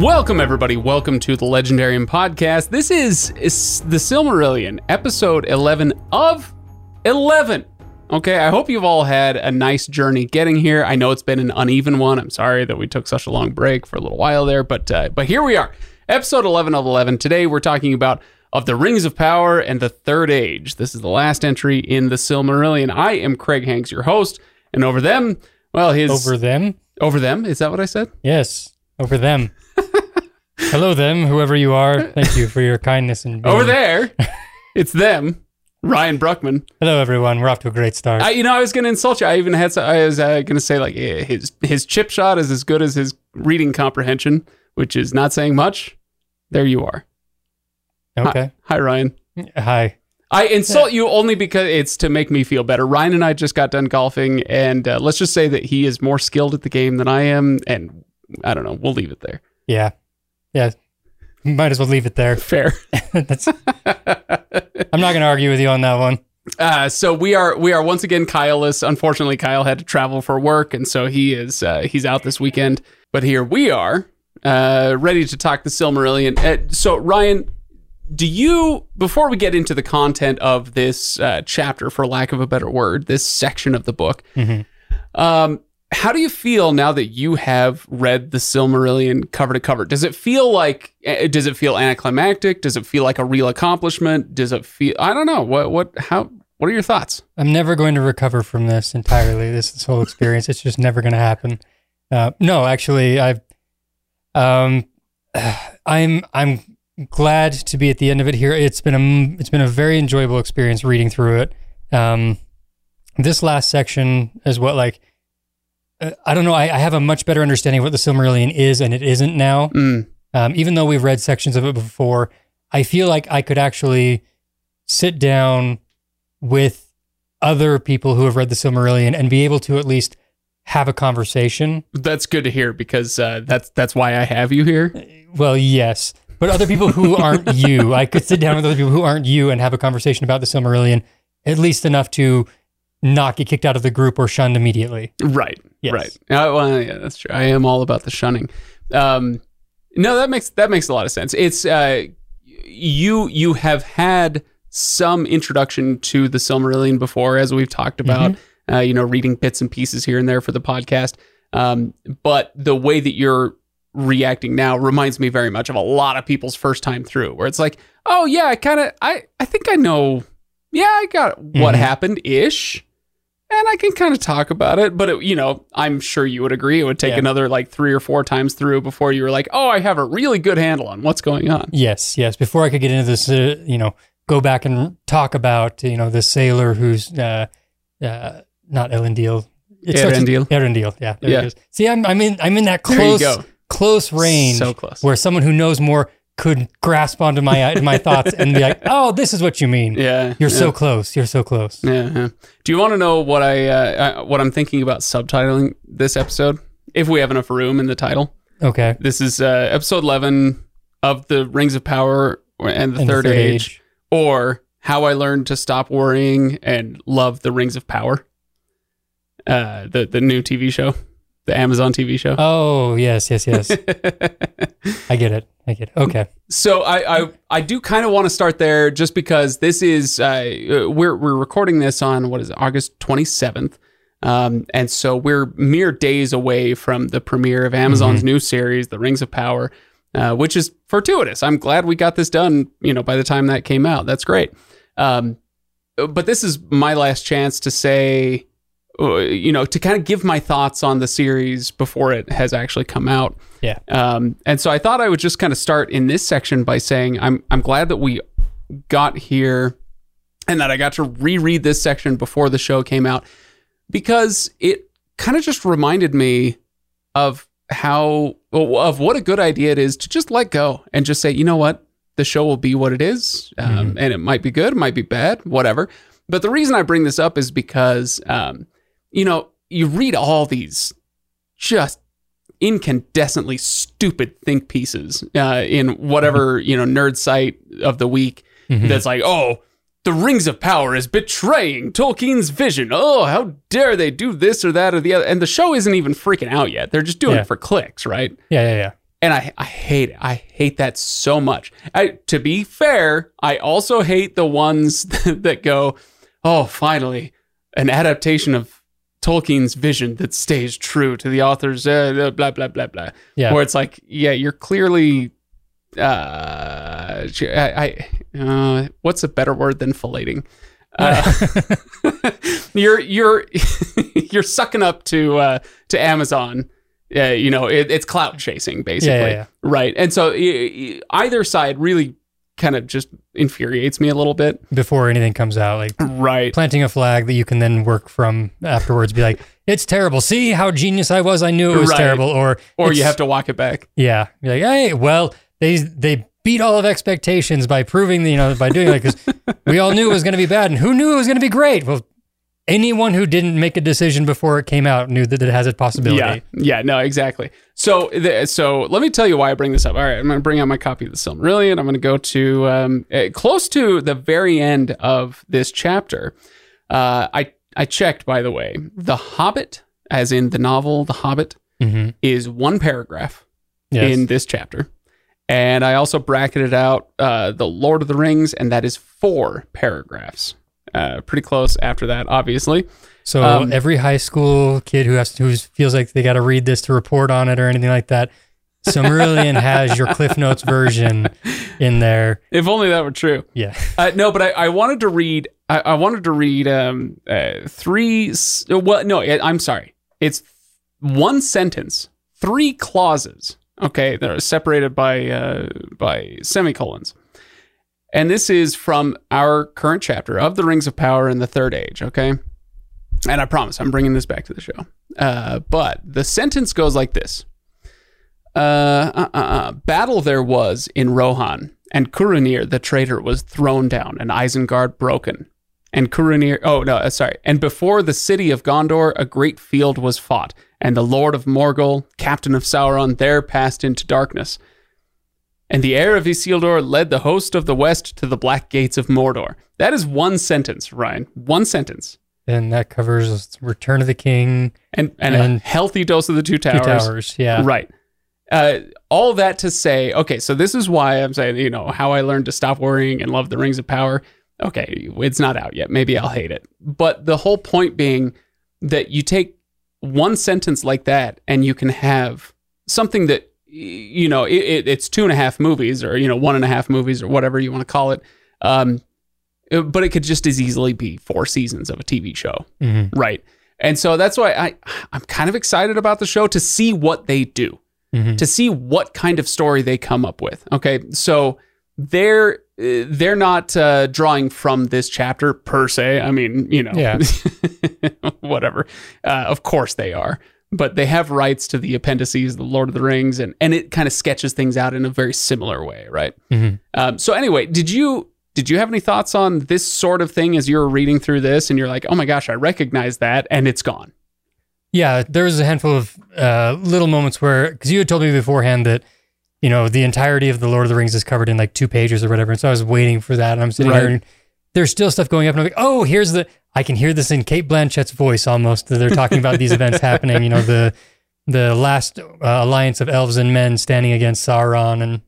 Welcome, everybody. Welcome to the Legendarium podcast. This is, is the Silmarillion, episode 11 of 11. Okay, I hope you've all had a nice journey getting here. I know it's been an uneven one. I'm sorry that we took such a long break for a little while there, but uh, but here we are, episode 11 of 11. Today we're talking about of the Rings of Power and the Third Age. This is the last entry in the Silmarillion. I am Craig Hanks, your host, and over them, well, his Over them? over them. Is that what I said? Yes, over them. Hello, them, whoever you are. Thank you for your kindness and being- Over there, it's them. Ryan Bruckman. Hello, everyone. We're off to a great start. I, you know, I was going to insult you. I even had. Some, I was uh, going to say like eh, his his chip shot is as good as his reading comprehension, which is not saying much. There you are. okay. Hi, Ryan. Hi. I insult you only because it's to make me feel better. Ryan and I just got done golfing, and uh, let's just say that he is more skilled at the game than I am, and I don't know. We'll leave it there. Yeah. Yeah. Might as well leave it there. Fair. That's, I'm not going to argue with you on that one. Uh, so we are we are once again Kyleless. Unfortunately, Kyle had to travel for work, and so he is uh, he's out this weekend. But here we are, uh, ready to talk the Silmarillion. Uh, so Ryan, do you before we get into the content of this uh, chapter, for lack of a better word, this section of the book, Mhm. um, how do you feel now that you have read the Silmarillion cover to cover? Does it feel like eh, does it feel anticlimactic? Does it feel like a real accomplishment? Does it feel I don't know. What what how what are your thoughts? I'm never going to recover from this entirely. This, this whole experience, it's just never going to happen. Uh, no, actually, I've, um, I'm, I'm glad to be at the end of it here. It's been a, it's been a very enjoyable experience reading through it. Um, this last section is what like, uh, I don't know. I, I have a much better understanding of what the Silmarillion is and it isn't now. Mm, Um, even though we've read sections of it before, I feel like I could actually sit down with other people who have read the Silmarillion and be able to at least have a conversation. that's good to hear because uh, that's that's why I have you here. Well, yes, but other people who aren't you, I could sit down with other people who aren't you and have a conversation about the Silmarillion, at least enough to not get kicked out of the group or shunned immediately. Right. Yes. Right. Uh, well, yeah, that's true. I am all about the shunning. Um, no, that makes that makes a lot of sense. It's uh, you you have had some introduction to the Silmarillion before, as we've talked about. Uh, you know, reading bits and pieces here and there for the podcast. Um, but the way that you're reacting now reminds me very much of a lot of people's first time through, where it's like, oh yeah, I kind of, I I think I know. Yeah, I got what Mhm. happened ish and I can kind of talk about it, but it, you know, I'm sure you would agree it would take Yeah. another like three or four times through before you were like, "Oh, I have a really good handle on what's going on." Yes, yes. Before I could get into this, uh, you know, go back and talk about, you know, the sailor who's uh, uh, not Elendil. Starts with- Eärendil. Eärendil, yeah. there Yeah. it is. See, I'm, I'm in, I'm in that close, close range So close. where someone who knows more could grasp onto my my thoughts and be like, "Oh, this is what you mean. Yeah, You're yeah, so close. You're so close." Yeah, yeah. Do you want to know what I uh, uh, what I'm thinking about subtitling this episode? If we have enough room in the title, Okay. this is uh, episode 11 of the Rings of Power and the, And the Third, age, or How I Learned to Stop Worrying and Love the Rings of Power. Uh, the the new TV show, the Amazon TV show. Oh, yes, yes, yes. I get it. I get it. Okay. so I, I I do kind of want to start there just because this is uh, we're we're recording this on what is it, August 27th. Um, and so we're mere days away from the premiere of Amazon's new series, The Rings of Power, uh, which is fortuitous. I'm glad we got this done, you know, by the time that came out. That's great. Um, but this is my last chance to say, you know, to kind of give my thoughts on the series before it has actually come out. Yeah. Um, and so I thought I would just kind of start in this section by saying I'm I'm glad that we got here and that I got to reread this section before the show came out because it kind of just reminded me of how of what a good idea it is to just let go and just say, you know what, the show will be what it is, um, and it might be good, it might be bad, whatever. But the reason I bring this up is because, um, you know, you read all these just incandescently stupid think pieces uh, in whatever you know nerd site of the week Mhm. that's like, oh, the Rings of Power is betraying Tolkien's vision. Oh, how dare they do this or that or the other? And the show isn't even freaking out yet. They're just doing Yeah. it for clicks, right? Yeah, yeah, yeah. and I, I hate it. I hate that so much. I, to be fair, I also hate the ones that go, oh, finally, an adaptation of Tolkien's vision that stays true to the author's uh, blah blah blah blah. Yeah. Where it's like, yeah, you're clearly, uh, I, I uh, what's a better word than filleting? Uh, you're you're you're sucking up to uh, to Amazon. Uh, you know, it, it's clout chasing basically, Yeah, yeah, yeah. right? And so either side really kind of just infuriates me a little bit, Before anything comes out, like right? planting a flag that you can then work from afterwards. Be like, it's terrible. See how genius I was. I knew it was Right. terrible. Or Or you have to walk it back. Yeah. Like, hey, well, they they beat all of expectations by proving, you know, by doing it because we all knew it was going to be bad, and who knew it was going to be great? Well, anyone who didn't make a decision before it came out knew that it has a possibility. Yeah, yeah, no, exactly. So, the, so let me tell you why I bring this up. All right, I'm going to bring out my copy of the Silmarillion. I'm going to go to um, eh, close to the very end of this chapter. Uh, I I checked, by the way, The Hobbit, as in the novel The Hobbit, Mm-hmm. is one paragraph Yes. in this chapter, and I also bracketed out uh, The Lord of the Rings, and that is four paragraphs. Uh, pretty close after that, obviously. so um, every high school kid who has who feels like they got to read this to report on it or anything like that, Silmarillion has your Cliff Notes version in there. If only that were true. Yeah. Uh, no, but I, I wanted to read. I, I wanted to read um, uh, three. s- Well, no, I'm sorry. It's one sentence, three clauses. Okay, that are separated by uh, by semicolons, and this is from our current chapter of the Rings of Power in the Third Age. Okay, and I promise I'm bringing this back to the show. Uh, but the sentence goes like this. Uh, uh, uh, uh, battle there was in Rohan, and Curunír the traitor was thrown down, and Isengard broken. And Curunír, oh no, uh, sorry. And before the city of Gondor, a great field was fought, and the Lord of Morgul, captain of Sauron, there passed into darkness. And the heir of Isildur led the host of the west to the black gates of Mordor. That is one sentence, Ryan. One sentence. And that covers Return of the King, And and, a healthy dose of the two Towers. Two towers. Yeah. Right. Uh, all that to say, okay, so this is why I'm saying, you know, how I learned to stop worrying and love the Rings of Power. Okay, it's not out yet. Maybe I'll hate it. But the whole point being that you take one sentence like that and you can have something that, you know, it, it, it's two and a half movies or, you know, one and a half movies or whatever you want to call it. Um, but it could just as easily be four seasons of a TV show. Mhm. Right. And so that's why I, I'm kind of excited about the show to see what they do Mhm. to see what kind of story they come up with. Okay, so they're they're not uh, drawing from this chapter per se. I mean, you know, Yeah. whatever. Uh, of course they are, but they have rights to the appendices, the Lord of the Rings, and and it kind of sketches things out in a very similar way, right? Mhm. Um, so anyway, did you? Did you have any thoughts on this sort of thing as you were reading through this and you're like, oh my gosh, I recognize that and it's gone? Yeah, there was a handful of uh, little moments where, because you had told me beforehand that, you know, the entirety of the Lord of the Rings is covered in like two pages or whatever. And so I was waiting for that. And I'm sitting Right. here and there's still stuff going up. And I'm like, oh, here's the, I can hear this in Cate Blanchett's voice almost. They're talking about these events happening, you know, the, the last uh, alliance of elves and men standing against Sauron and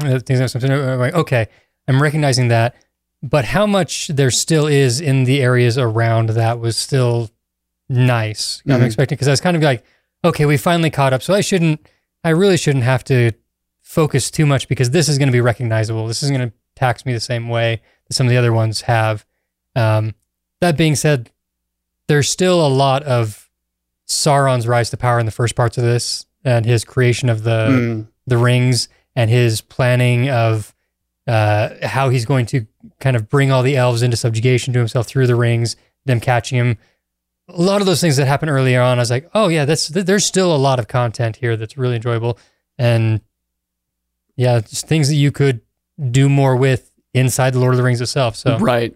uh, things like. I'm like, okay, I'm recognizing that. But how much there still is in the areas around that was still nice. I'm Mhm. expecting because I was kind of like, okay, we finally caught up. So I shouldn't, I really shouldn't have to focus too much because this is going to be recognizable. This isn't going to tax me the same way some of the other ones have. Um, that being said, there's still a lot of Sauron's rise to power in the first parts of this and his creation of the Mm. the rings and his planning of uh, how he's going to kind of bring all the elves into subjugation to himself through the rings, them catching him. A lot of those things that happen earlier on, I was like, oh yeah, that's th- there's still a lot of content here that's really enjoyable, and yeah, just things that you could do more with inside the Lord of the Rings itself. So Right.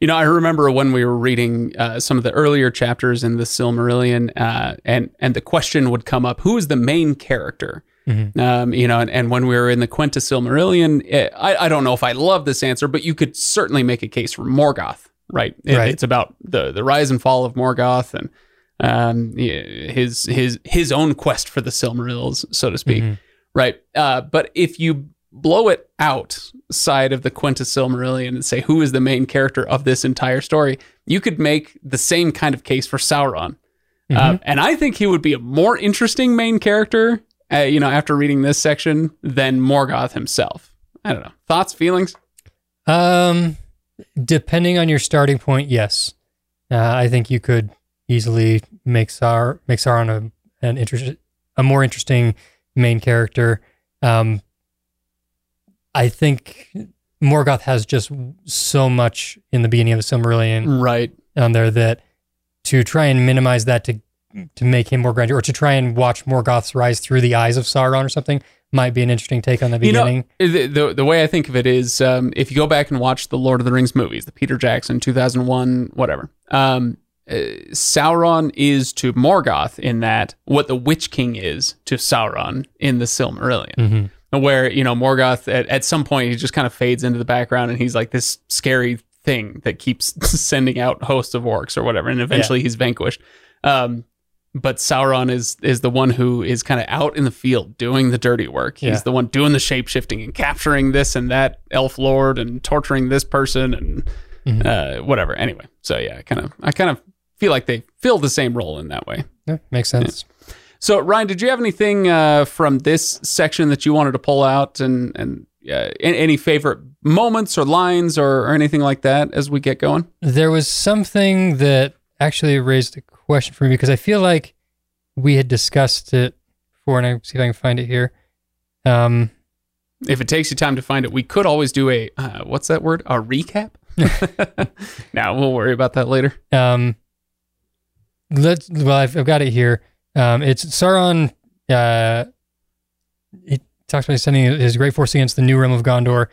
You know, I remember when we were reading uh, some of the earlier chapters in the Silmarillion, uh, and and the question would come up: Who is the main character? Mhm. Um, you know, and, and when we were in the Quenta Silmarillion, eh, I I don't know if I love this answer, but you could certainly make a case for Morgoth. Right. It- Right. It's about the the rise and fall of Morgoth and um his his his own quest for the Silmarils, so to speak. Mhm. right? Uh, but if you blow it outside of the Quenta Silmarillion and say who is the main character of this entire story, you could make the same kind of case for Sauron. Uh, and I think he would be a more interesting main character, uh, you know, after reading this section than Morgoth himself. I don't know. Thoughts, feelings? Um, depending on your starting point, yes, uh, I think you could easily make Sar make Sauron a an interest a more interesting main character. Um, I think Morgoth has just so much in the beginning of the Silmarillion Right. on there that to try and minimize that to to make him more grandeur or to try and watch Morgoth's rise through the eyes of Sauron or something might be an interesting take on the You know, beginning. the, the, the way I think of it is um, if you go back and watch the Lord of the Rings movies, the Peter Jackson, 2001, whatever, um, uh, Sauron is to Morgoth in that what the Witch King is to Sauron in the Silmarillion. Mhm. Where, you know, Morgoth at, at some point he just kind of fades into the background and he's like this scary thing that keeps sending out hosts of orcs or whatever. And eventually he's vanquished. Um, but Sauron is is the one who is kind of out in the field doing the dirty work. He's Yeah. the one doing the shape shifting and capturing this and that elf lord and torturing this person and Mhm. uh, whatever. Anyway, so yeah, kind of I kind of feel like they fill the same role in that way. Yeah, makes sense. So Ryan, did you have anything uh, from this section that you wanted to pull out and and uh, any favorite moments or lines or, or anything like that as we get going? There was something that actually raised a question for me because I feel like we had discussed it before, and I see if I can find it here. Um, If it takes you time to find it, we could always do a uh, what's that word? A recap. now we'll worry about that later. um, let's. Well, I've, I've got it here. Um, it's Sauron. Uh, he talks about sending his great force against the new realm of Gondor,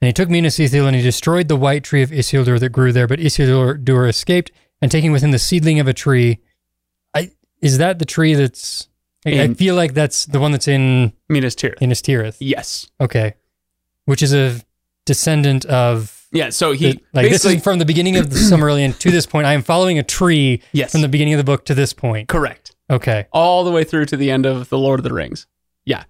and he took Minas Ithil and he destroyed the white tree of Isildur that grew there. But Isildur escaped, and taking with him the seedling of a tree. I is that the tree that's? I, I feel like that's the one that's in Minas Tirith. in Tirith. Yes. Okay, which is a descendant of. Yeah. So he the- like this basically is from the beginning of the Silmarillion to this point. I am following a tree yes from the beginning of the book to this point. correct Okay. all the way through to the end of the Lord of the Rings. Yeah.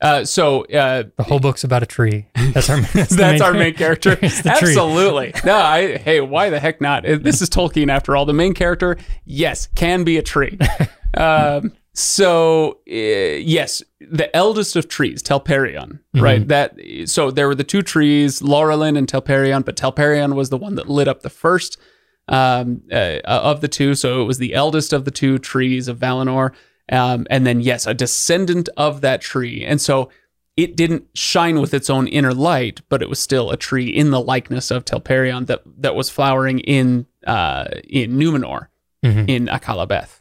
Uh, so uh, The whole book's about a tree. That's our that's, that's our main character. It's the tree. Absolutely. No, I hey, why the heck not? Uh, This is Tolkien after all. The main character, yes, can be a tree. um, so uh, yes, the eldest of trees, Telperion, Mm-hmm. right? That so there were the two trees, Laurelin and Telperion, but Telperion was the one that lit up the first um, uh, of the two. So it was the eldest of the two trees of Valinor. Um, and then, yes, a descendant of that tree. And so it didn't shine with its own inner light, but it was still a tree in the likeness of Telperion that, that was flowering in uh, in Numenor, Mhm. in Akalabeth.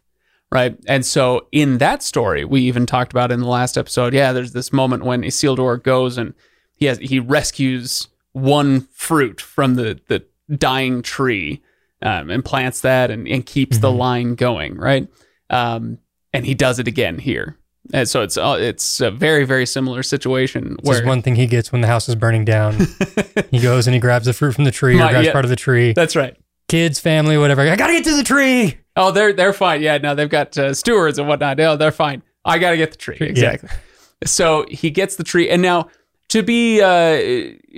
Right. And so in that story, we even talked about in the last episode, yeah, there's this moment when Isildur goes and he has he rescues one fruit from the, the dying tree um, and plants that and, and keeps the line going, right? Um, and he does it again here. And so it's uh, it's a very very similar situation This is one thing he gets when the house is burning down. he goes and he grabs the fruit from the tree or grabs yeah. part of the tree. that's right. Kids, family, whatever. I gotta get to the tree. Oh, they're they're fine. Yeah, no, they've got uh, stewards and whatnot. No, they're fine. I got to get the tree. Exactly. So he gets the tree, and now to be uh,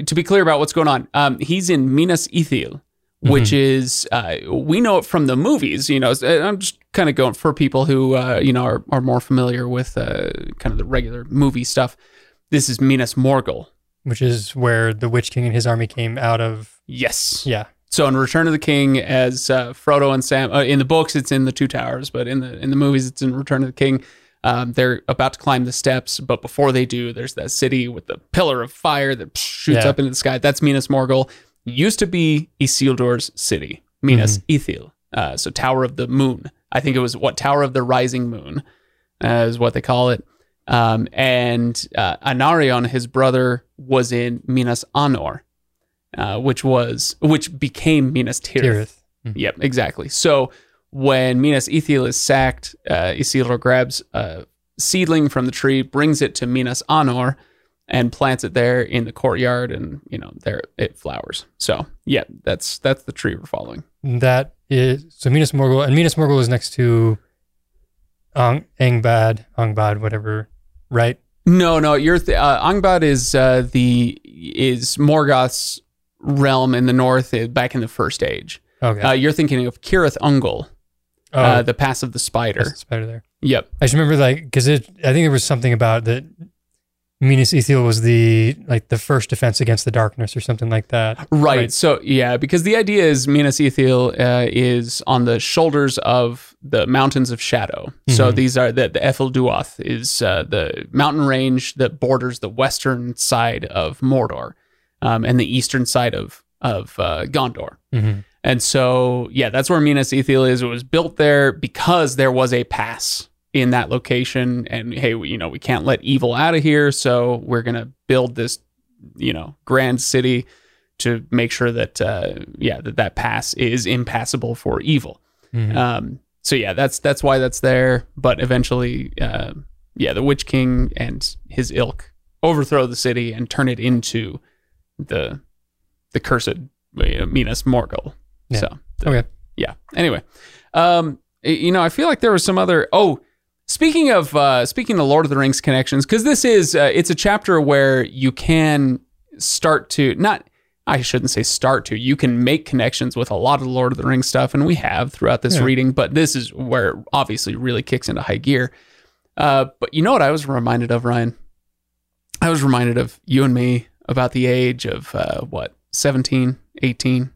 to be clear about what's going on, um, he's in Minas Ithil, which is uh, we know it from the movies. You know, I'm just kind of going for people who uh, you know are, are more familiar with uh, kind of the regular movie stuff. This is Minas Morgul. Which is where the Witch King and his army came out of. Yes. Yeah. So in Return of the King, as uh, Frodo and Sam, uh, in the books it's in the Two Towers, but in the in the movies it's in Return of the King. Um, they're about to climb the steps, but before they do, there's that city with the pillar of fire that shoots Yeah. up into the sky. That's Minas Morgul. Used to be Isildur's city, Minas Ithil. Uh, so Tower of the Moon. I think it was what Tower of the Rising Moon uh, is what they call it. Um, and uh, Anarion, his brother, was in Minas Anor, uh, which was which became Minas Tirith. Tirith. Yep, exactly. So when Minas Ithil is sacked, uh, Isildur grabs a seedling from the tree, brings it to Minas Anor, and plants it there in the courtyard, and you know there it flowers. So yeah, that's that's the tree we're following. That is so Minas Morgul, and Minas Morgul is next to Ong, Angbad, Angbad, whatever, right? No, no, you're th- uh, Angband is uh, the is Morgoth's realm in the north uh, back in the first age. Okay. Uh, you're thinking of Cirith Ungol, oh, uh, the Pass of the Spider. that's better there. Yep. I just remember like because it. I think there was something about that. Minas Ithil was the like the first defense against the darkness or something like that. Right. So yeah, because the idea is Minas Ithil uh, is on the shoulders of the mountains of shadow. So Mhm. these are the the Ephel Dúath is uh, the mountain range that borders the western side of Mordor, um, and the eastern side of of uh, Gondor. Mhm. And so, yeah, that's where Minas Ithil is. It was built there because there was a pass in that location. And hey, we, you know, we can't let evil out of here. So we're going to build this, you know, grand city to make sure that, uh, yeah, that that pass is impassable for evil. Mhm. Um, so yeah, that's that's why that's there. But eventually, uh, yeah, the Witch King and his ilk overthrow the city and turn it into the the cursed uh, Minas Morgul. Yeah. So the- Okay. yeah. Anyway, um, you know, I feel like there was some other. Oh, speaking of uh, speaking of Lord of the Rings connections, because this is uh, it's a chapter where you can start to not. I shouldn't say start to. You can make connections with a lot of Lord of the Rings stuff, and we have throughout this Yeah. reading. But this is where it obviously really kicks into high gear. Uh, but you know what I was reminded of, Ryan? I was reminded of you and me about the age of uh, what 17, 18.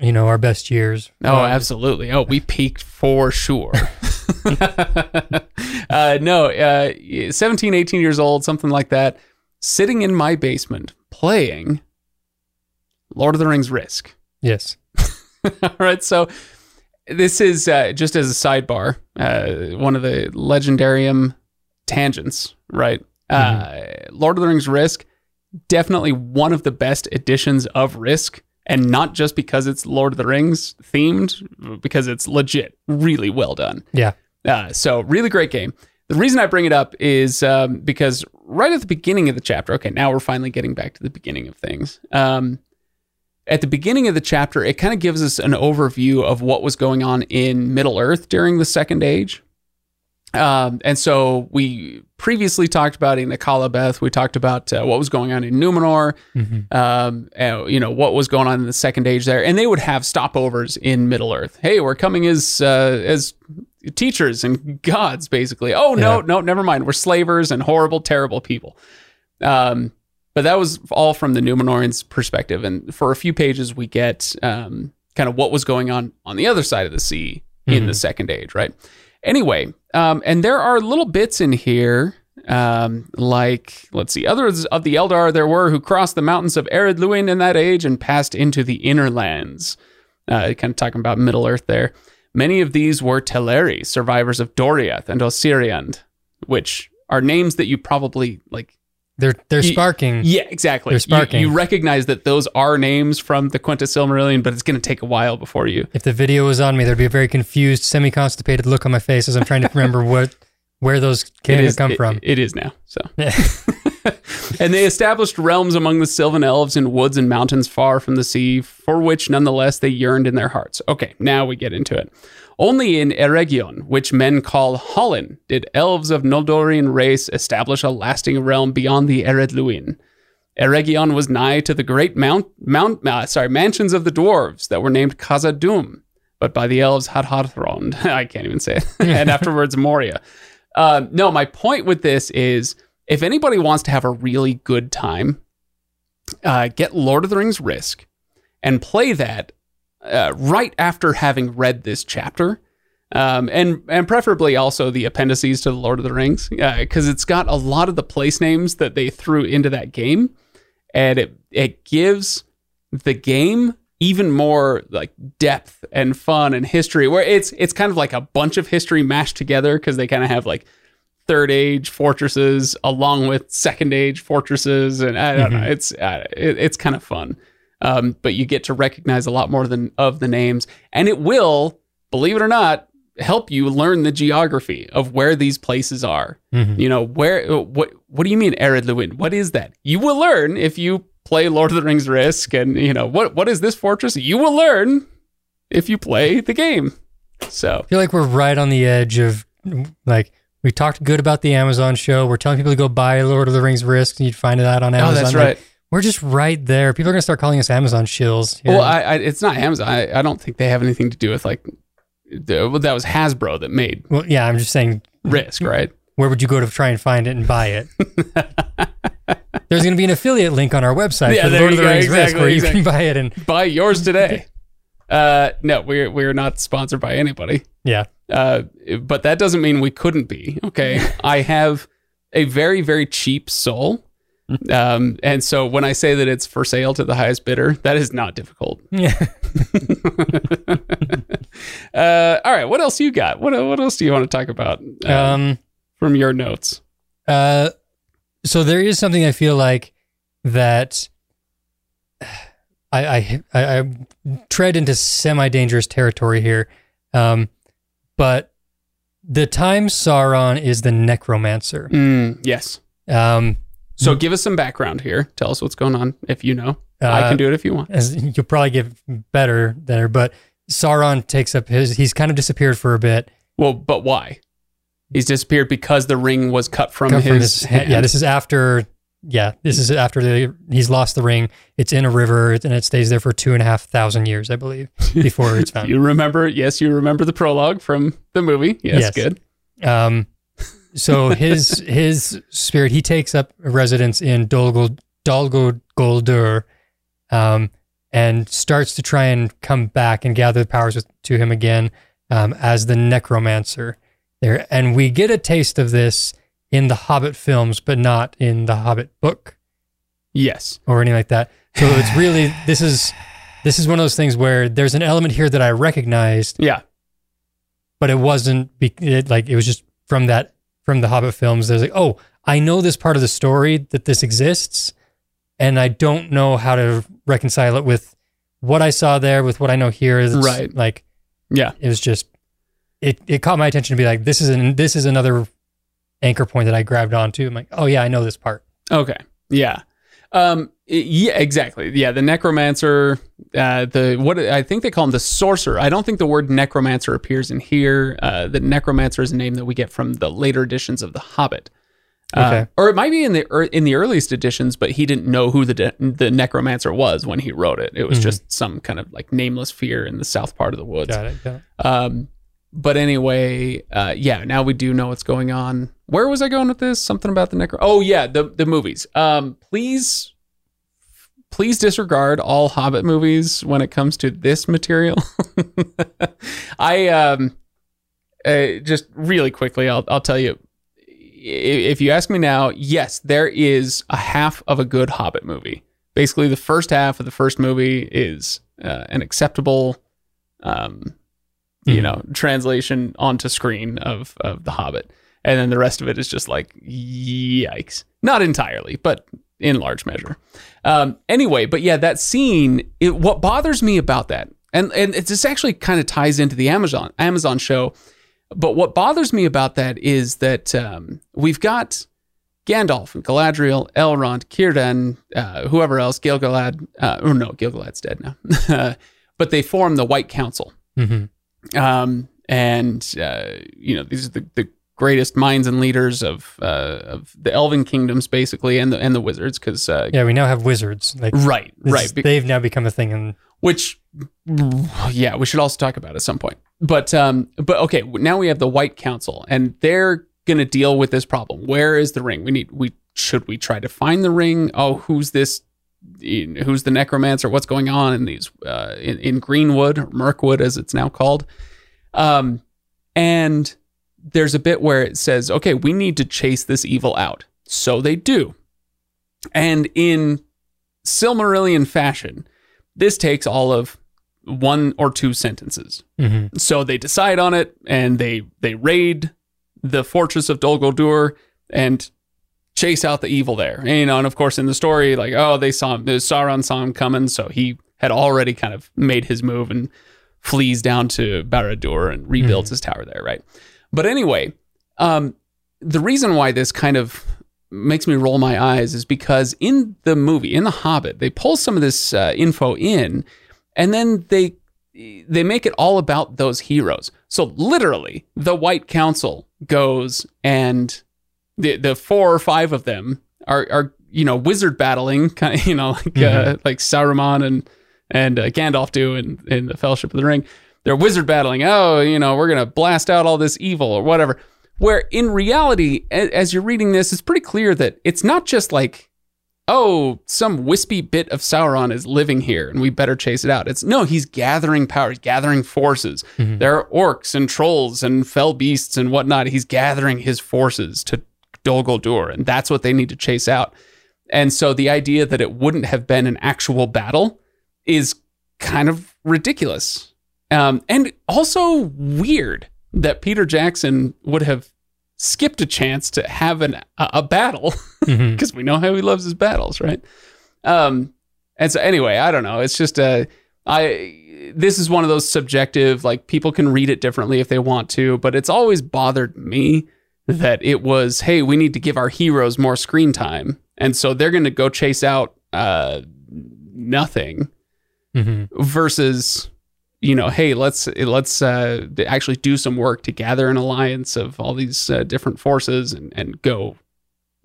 You know our best years. Oh, absolutely. Oh, we peaked for sure. uh, no, uh, 17, 18 years old, something like that, sitting in my basement playing Lord of the Rings Risk. Yes. All right. So this is uh, just as a sidebar, uh, one of the legendarium tangents, right? Uh, Lord of the Rings Risk, definitely one of the best editions of Risk. And not just because it's Lord of the Rings themed, because it's legit, really well done. Yeah. Uh, so, really great game. The reason I bring it up is um, because right at the beginning of the chapter, okay, now we're finally getting back to the beginning of things. Um, at the beginning of the chapter, it kind of gives us an overview of what was going on in Middle Earth during the Second Age. Um, and so we previously talked about in Akalabeth, we talked about uh, what was going on in Numenor, Mhm. um, uh, you know, what was going on in the Second Age there. And they would have stopovers in Middle Earth. Hey, we're coming as, uh, as teachers and gods, basically. Oh, no, Yeah. no, never mind. We're slavers and horrible, terrible people. Um, but that was all from the Numenoreans' perspective. And for a few pages, we get um, kind of what was going on on the other side of the sea in the Second Age, right? Anyway, um, and there are little bits in here, um, like, let's see, others of the Eldar there were who crossed the mountains of Ered Luin in that age and passed into the inner lands. Uh, kind of talking about Middle Earth there. Many of these were Teleri, survivors of Doriath and Osiriand, which are names that you probably like They're they're Ye- sparking. yeah, exactly. They're You- sparking. You, recognize that those are names from the Quenta Silmarillion, but it's going to take a while before you. If the video was on me, there'd be a very confused, semi-constipated look on my face as I'm trying to remember what where those It is come it- from. it is now. So, Yeah. and they established realms among the Sylvan elves in woods and mountains far from the sea, for which nonetheless they yearned in their hearts. Okay, now we get into it. Only in Eregion, which men call Hollin, did elves of Noldorin race establish a lasting realm beyond the Ered Luin. Eregion was nigh to the great mount, mount uh, sorry, mansions of the dwarves that were named Khazad-dûm, but by the elves Hadhadhrond. I can't even say it. and afterwards Moria. Uh, no, my point with this is if anybody wants to have a really good time, uh, get Lord of the Rings Risk and play that uh, right after having read this chapter. Um, and and preferably also the appendices to the Lord of the Rings, because it's got a lot of the place names that they threw into that game, and it it gives the game even more like depth and fun and history. Where it's it's kind of like a bunch of history mashed together because they kind of have like third age fortresses along with second age fortresses, and I don't know, it's uh, it, it's kind of fun. Um, but you get to recognize a lot more than of the names, and it will, believe it or not, help you learn the geography of where these places are. Mhm. You know, where what what do you mean Ered Luin? What is that? You will learn if you play Lord of the Rings Risk and you know, what what is this fortress? You will learn if you play the game. So, I feel like we're right on the edge of like We talked good about the Amazon show. We're telling people to go buy Lord of the Rings Risk, and you'd find it out on Oh, Amazon. that's Like, right. we're just right there. People are gonna start calling us Amazon shills. here. Well, I, I, it's not Amazon. I, I don't think they have anything to do with like the, well, that was Hasbro that made well, yeah, I'm just saying. Risk, right? Where would you go to try and find it and buy it? There's going to be an affiliate link on our website Yeah, for Lord of the go. Rings Risk, Exactly, where you can buy it. And Buy yours today. Uh, no, we're we're not sponsored by anybody. yeah, Uh, but that doesn't mean we couldn't be. Okay, I have a very very cheap soul. Um, and so when I say that it's for sale to the highest bidder, that is not difficult. yeah. Uh, all right, what else you got? What what else do you want to talk about uh, Um, from your notes? Uh, so there is something I feel like that I I, I, I tread into semi-dangerous territory here, um, but the time Sauron is the necromancer. Mm, yes. Um, So give us some background here. Tell us what's going on if you know. I Uh, can do it if you want. as you'll probably get better there, but Sauron takes up his. He's kind of disappeared for a bit. Well, but why? He's disappeared because the ring was cut from Come his, from his- hand. yeah, this is after. Yeah, this is after the, he's lost the ring. It's in a river and it stays there for two and a half thousand years, I believe, before it's found. You remember? Yes, you remember the prologue from the movie. Yes, Yes. good. Um, so his his spirit he takes up residence in Dolgo Dolgo Goldur, um, and starts to try and come back and gather the powers with, to him again um, as the necromancer. There, and we get a taste of this in the Hobbit films, but not in the Hobbit book Yes. or anything like that. So it's really this is this is one of those things where there's an element here that I recognized Yeah. but it wasn't be, it, like it was just from that from the Hobbit films. There's like, oh, I know this part of the story that this exists, and I don't know how to reconcile it with what I saw there with what I know here. It's Right. Like Yeah. it was just it it caught my attention to be like this is an this is another anchor point that I grabbed onto. I'm like, oh yeah, I know this part. Okay. Yeah. Um. Yeah. Exactly. Yeah. The necromancer. Uh. The what I think they call him the sorcerer. I don't think the word necromancer appears in here. Uh. The necromancer is a name that we get from the later editions of The Hobbit. Uh, Okay. or it might be in the ear- in the earliest editions, but he didn't know who the de- the necromancer was when he wrote it. It was Mhm. just some kind of like nameless fear in the south part of the woods. Got it. Got it. Um, but anyway, uh, yeah, now we do know what's going on. Where was I going with this? Something about the necro. Oh yeah, the the movies. Um, please, please disregard all Hobbit movies when it comes to this material. I um, uh, just really quickly, I'll I'll tell you. If you ask me now, yes, there is a half of a good Hobbit movie. Basically, the first half of the first movie is uh, an acceptable um, you Mhm. know, translation onto screen of of The Hobbit, and then the rest of it is just like yikes. Not entirely, but in large measure. Um, anyway, but yeah, that scene. It, what bothers me about that, and and it this actually kind of ties into the Amazon Amazon show. But what bothers me about that is that um, we've got Gandalf and Galadriel, Elrond, Círdan, uh, whoever else, Gilgalad. Uh, oh no, Gilgalad's dead now. but they form the White Council hmm um, and uh, you know these are the, the greatest minds and leaders of uh, of the Elven kingdoms, basically, and the and the wizards, because uh, Yeah, we now have wizards. Like right, right, Be- they've now become a thing. And which yeah, we should also talk about at some point. But um, but okay, now we have the White Council, and they're gonna deal with this problem. Where is the ring? We need we should we try to find the ring? Oh, who's this? Who's the necromancer? What's going on in these uh, in, in Greenwood or Mirkwood, as it's now called? Um, and there's a bit where it says, okay, we need to chase this evil out. So they do. And in Silmarillion fashion, this takes all of one or two sentences. Mhm. So they decide on it and they they raid the fortress of Dol Guldur and chase out the evil there. And, you know, and of course in the story, like, oh, they saw him, Sauron saw him coming, so he had already kind of made his move and flees down to Barad-dûr and rebuilds his tower there, right? But anyway, um, the reason why this kind of makes me roll my eyes is because in the movie, in The Hobbit, they pull some of this uh, info in, and then they they make it all about those heroes. So literally, the White Council goes and the the four or five of them are are you know wizard battling, kind of you know like uh, like Saruman and and uh, Gandalf do in in the Fellowship of the Ring. They're wizard battling. Oh, you know, we're gonna blast out all this evil or whatever. Where in reality, a- as you're reading this, it's pretty clear that it's not just like oh, some wispy bit of Sauron is living here and we better chase it out. It's no, he's gathering power, he's gathering forces. There are orcs and trolls and fell beasts and whatnot. He's gathering his forces to Dol Guldur, and that's what they need to chase out. And so the idea that it wouldn't have been an actual battle is kind of ridiculous. Um, and also weird that Peter Jackson would have skipped a chance to have an, a, a battle because we know how he loves his battles, right? Um, and so anyway, I don't know. It's just a I. This is one of those subjective, like people can read it differently if they want to, but it's always bothered me that it was, hey, we need to give our heroes more screen time, and so they're going to go chase out uh, nothing Mhm. versus you know hey let's let's uh, actually do some work to gather an alliance of all these uh, different forces and, and go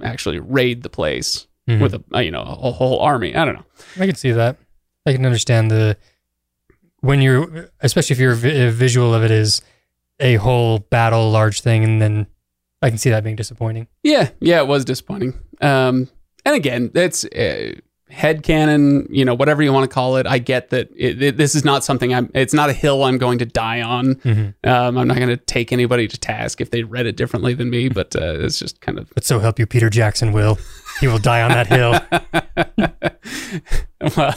actually raid the place Mhm. with a uh, you know a whole army i don't know I can see that. I can understand the when you're, especially if your visual of it is a whole battle, large thing, and then I can see that being disappointing. yeah yeah it was disappointing um and again that's uh, head canon you know whatever you want to call it i get that it, it, this is not something i'm it's not a hill i'm going to die on Mhm. um, i'm not going to take anybody to task if they read it differently than me but uh, it's just kind of But so help you, Peter Jackson will. He will die on that hill. well,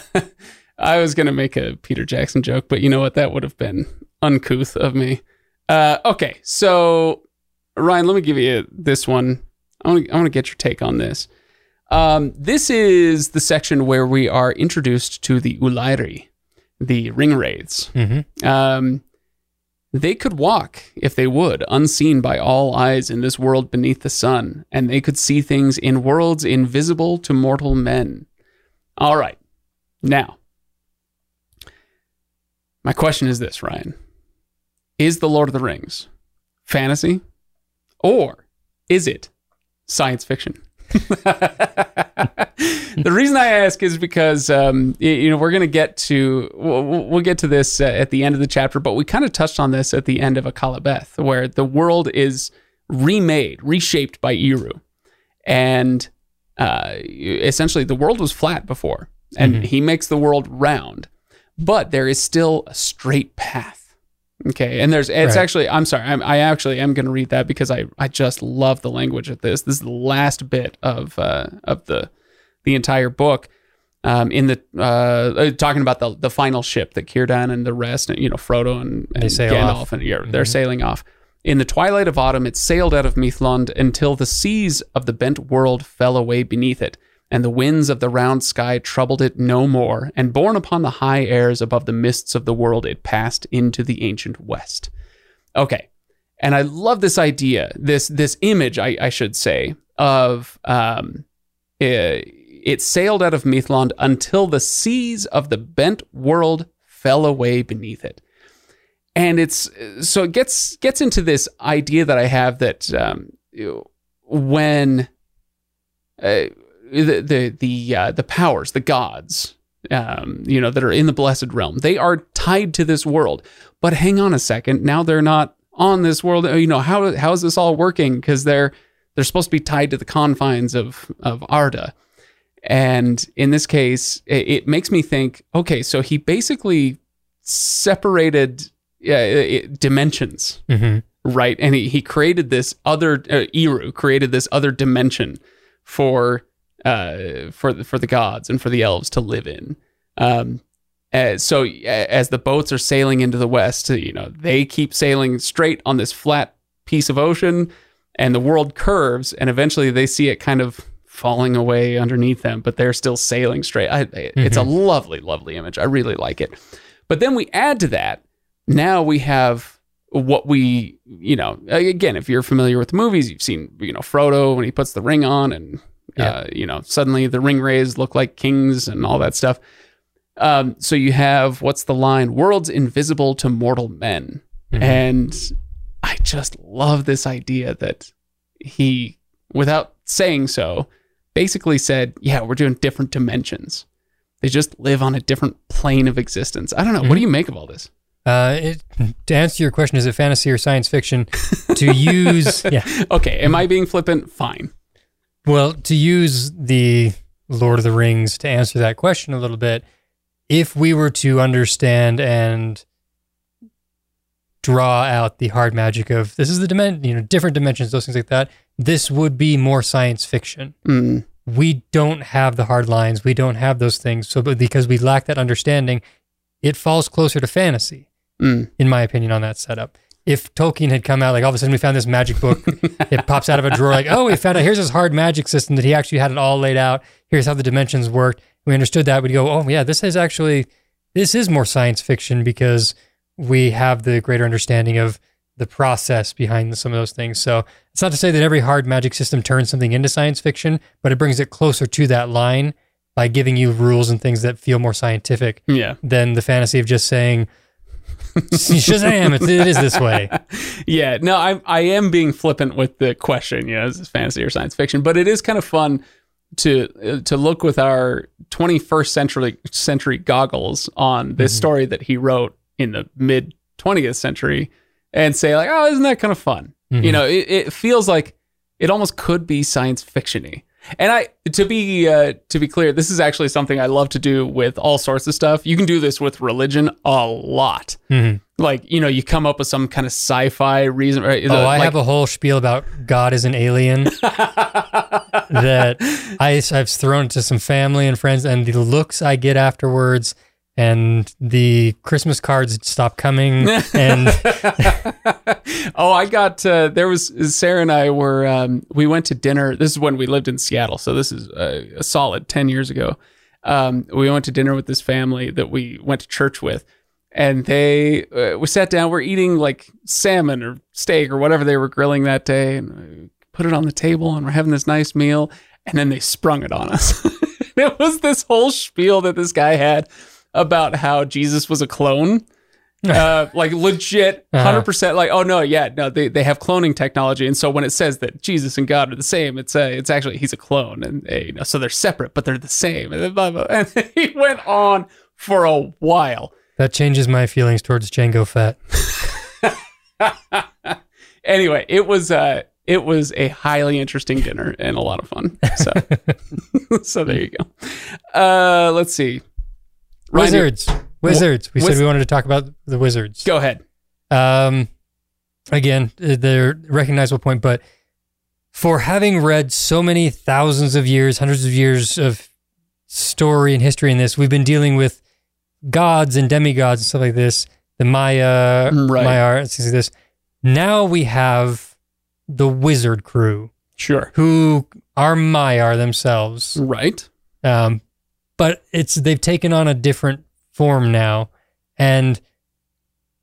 I was going to make a Peter Jackson joke, but you know what? That would have been uncouth of me. Uh, okay, so Ryan, let me give you this one. I want to I want to get your take on this. Um, this is the section where we are introduced to the Ulairi, the ring wraiths. hmm Um, they could walk if they would, unseen by all eyes in this world beneath the sun, and they could see things in worlds invisible to mortal men. All right. Now, my question is this, Ryan. Is The Lord of the Rings fantasy or is it science fiction? the reason I ask is because um, you know we're going to get to we'll, we'll get to this uh, at the end of the chapter, but we kind of touched on this at the end of Akalabeth, where the world is remade, reshaped by Eru, and uh, essentially the world was flat before, and Mhm. he makes the world round, but there is still a straight path. Okay, and there's it's Right. actually I'm sorry I'm, I actually am going to read that because I I just love the language of this. This is the last bit of uh, of the the entire book. Um, in the uh, uh, talking about the the final ship that Círdan and the rest, and, you know, Frodo and, and They sail Gandalf off. and yeah, they're Mhm. sailing off. In the twilight of autumn, it sailed out of Mithlond until the seas of the bent world fell away beneath it, and the winds of the round sky troubled it no more. And borne upon the high airs above the mists of the world, it passed into the ancient west. Okay, and I love this idea, this this image, I, I should say, of um, eh, it sailed out of Mithlond until the seas of the bent world fell away beneath it and it's so it gets gets into this idea that I have that um, when uh, the the the uh, the powers, the gods, um, you know, that are in the blessed realm, they are tied to this world. But hang on a second, now they're not on this world. You know how how is this all working? Because they're they're supposed to be tied to the confines of of Arda. And in this case, it, it makes me think, okay, so he basically separated uh, it- dimensions, hmm right? And he, he created this other uh, Eru created this other dimension for uh for the, for the gods and for the elves to live in. Um, uh, so uh, as the boats are sailing into the west, you know they keep sailing straight on this flat piece of ocean, and the world curves, and eventually they see it kind of falling away underneath them, but they're still sailing straight. I, It's a lovely, lovely image. I really like it. But then we add to that. Now we have what we, you know, again, if you're familiar with the movies, you've seen, you know, Frodo when he puts the ring on, and Yeah. uh, you know, suddenly the ring wraiths look like kings and all that stuff. Um, so you have what's the line? Worlds invisible to mortal men, Mhm. and I just love this idea that he, without saying so, basically said, "Yeah, we're doing different dimensions. They just live on a different plane of existence." I don't know. What do you make of all this? Uh, it, to answer your question, is it fantasy or science fiction? To use, yeah, Okay, am I being flippant? Fine. Well, to use the Lord of the Rings to answer that question a little bit, if we were to understand and draw out the hard magic of this is the dimension, you know, different dimensions, those things like that, this would be more science fiction. Mm, we don't have the hard lines. We don't have those things. So, but because we lack that understanding, it falls closer to fantasy, mm. in my opinion, on that setup. If Tolkien had come out, like all of a sudden we found this magic book, it pops out of a drawer, like, oh, we found out here's this hard magic system that he actually had it all laid out. Here's how the dimensions worked. We understood that. We'd go, oh, yeah, this is actually, this is more science fiction because we have the greater understanding of the process behind some of those things. So it's not to say that every hard magic system turns something into science fiction, but it brings it closer to that line by giving you rules and things that feel more scientific Yeah. than the fantasy of just saying, Shazam, it, it is this way. yeah, no, I I am being flippant with the question. You know, is this fantasy or science fiction? But it is kind of fun to uh, to look with our 21st century century goggles on this story that he wrote in the mid 20th century and say like, oh, isn't that kind of fun? You know, it, it feels like it almost could be science fictiony. And I to be uh, to be clear, this is actually something I love to do with all sorts of stuff. You can do this with religion a lot. Mhm. Like you know, you come up with some kind of sci-fi reason. Right? Oh, I have a whole spiel about God is an alien that I, I've thrown to some family and friends, and the looks I get afterwards, and the Christmas cards stopped coming, and oh, I got uh, there was Sarah and I were um, we went to dinner. This is when we lived in Seattle, so this is a, a solid ten years ago. Um, we went to dinner with this family that we went to church with, and they uh, we sat down. We're eating like salmon or steak or whatever they were grilling that day, and put it on the table, and we're having this nice meal, and then they sprung it on us. it was this whole spiel that this guy had about how Jesus was a clone uh, like legit, Uh-huh. hundred percent. Like, oh no, yeah, no, they, they have cloning technology, and so when it says that Jesus and God are the same, it's uh, it's actually he's a clone, and uh, you know, so they're separate, but they're the same. And, blah, blah. and he went on for a while. that changes my feelings towards Jango Fett. Anyway, it was uh, it was a highly interesting dinner and a lot of fun. So, so there you go. Uh, let's see. Ryan, Wizards, wizards. We said we wanted to talk about the wizards. Go ahead. Um, again, uh, they're recognizable point, but for having read so many thousands of years, hundreds of years of story and history in this, we've been dealing with gods and demigods and stuff like this. The Maia, Right. Maia, things like this. Now we have the wizard crew Sure. who are Maya themselves. Right. Um, but it's they've taken on a different form now. And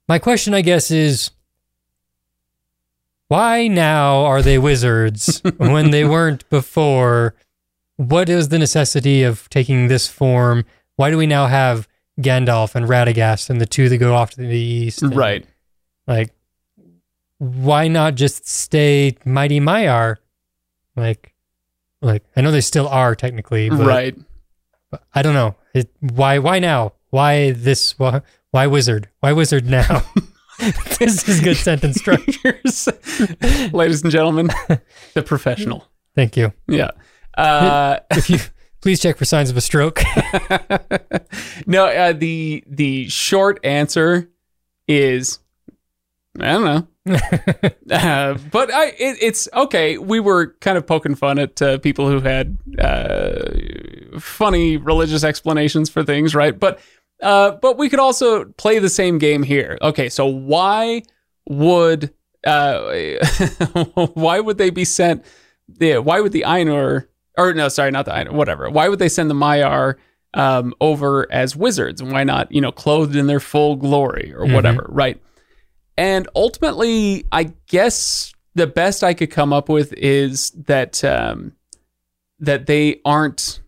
my question, I guess, is why now are they wizards when they weren't before? What is the necessity of taking this form? Why do we now have Gandalf and Radagast and the two that go off to the east? and, Right. Like, why not just stay Mighty Maiar? Like, like I know they still are technically, but Right. I don't know. It, why? Why now? Why this? Why, why wizard? Why wizard now? this is good sentence structures. Ladies and gentlemen, the professional. Thank you. Yeah. Uh, If you please check for signs of a stroke. no, uh, the the short answer is I don't know. Uh, but I it, it's okay. We were kind of poking fun at uh, people who had uh, funny religious explanations for things, right? But uh, but we could also play the same game here. Okay, so why would uh, why would they be sent? Yeah, why would the Ainur or no, sorry, not the Ainur, whatever. Why would they send the Maiar um, over as wizards? And why not, you know, clothed in their full glory or whatever, right? And ultimately, I guess the best I could come up with is that um, that they aren't.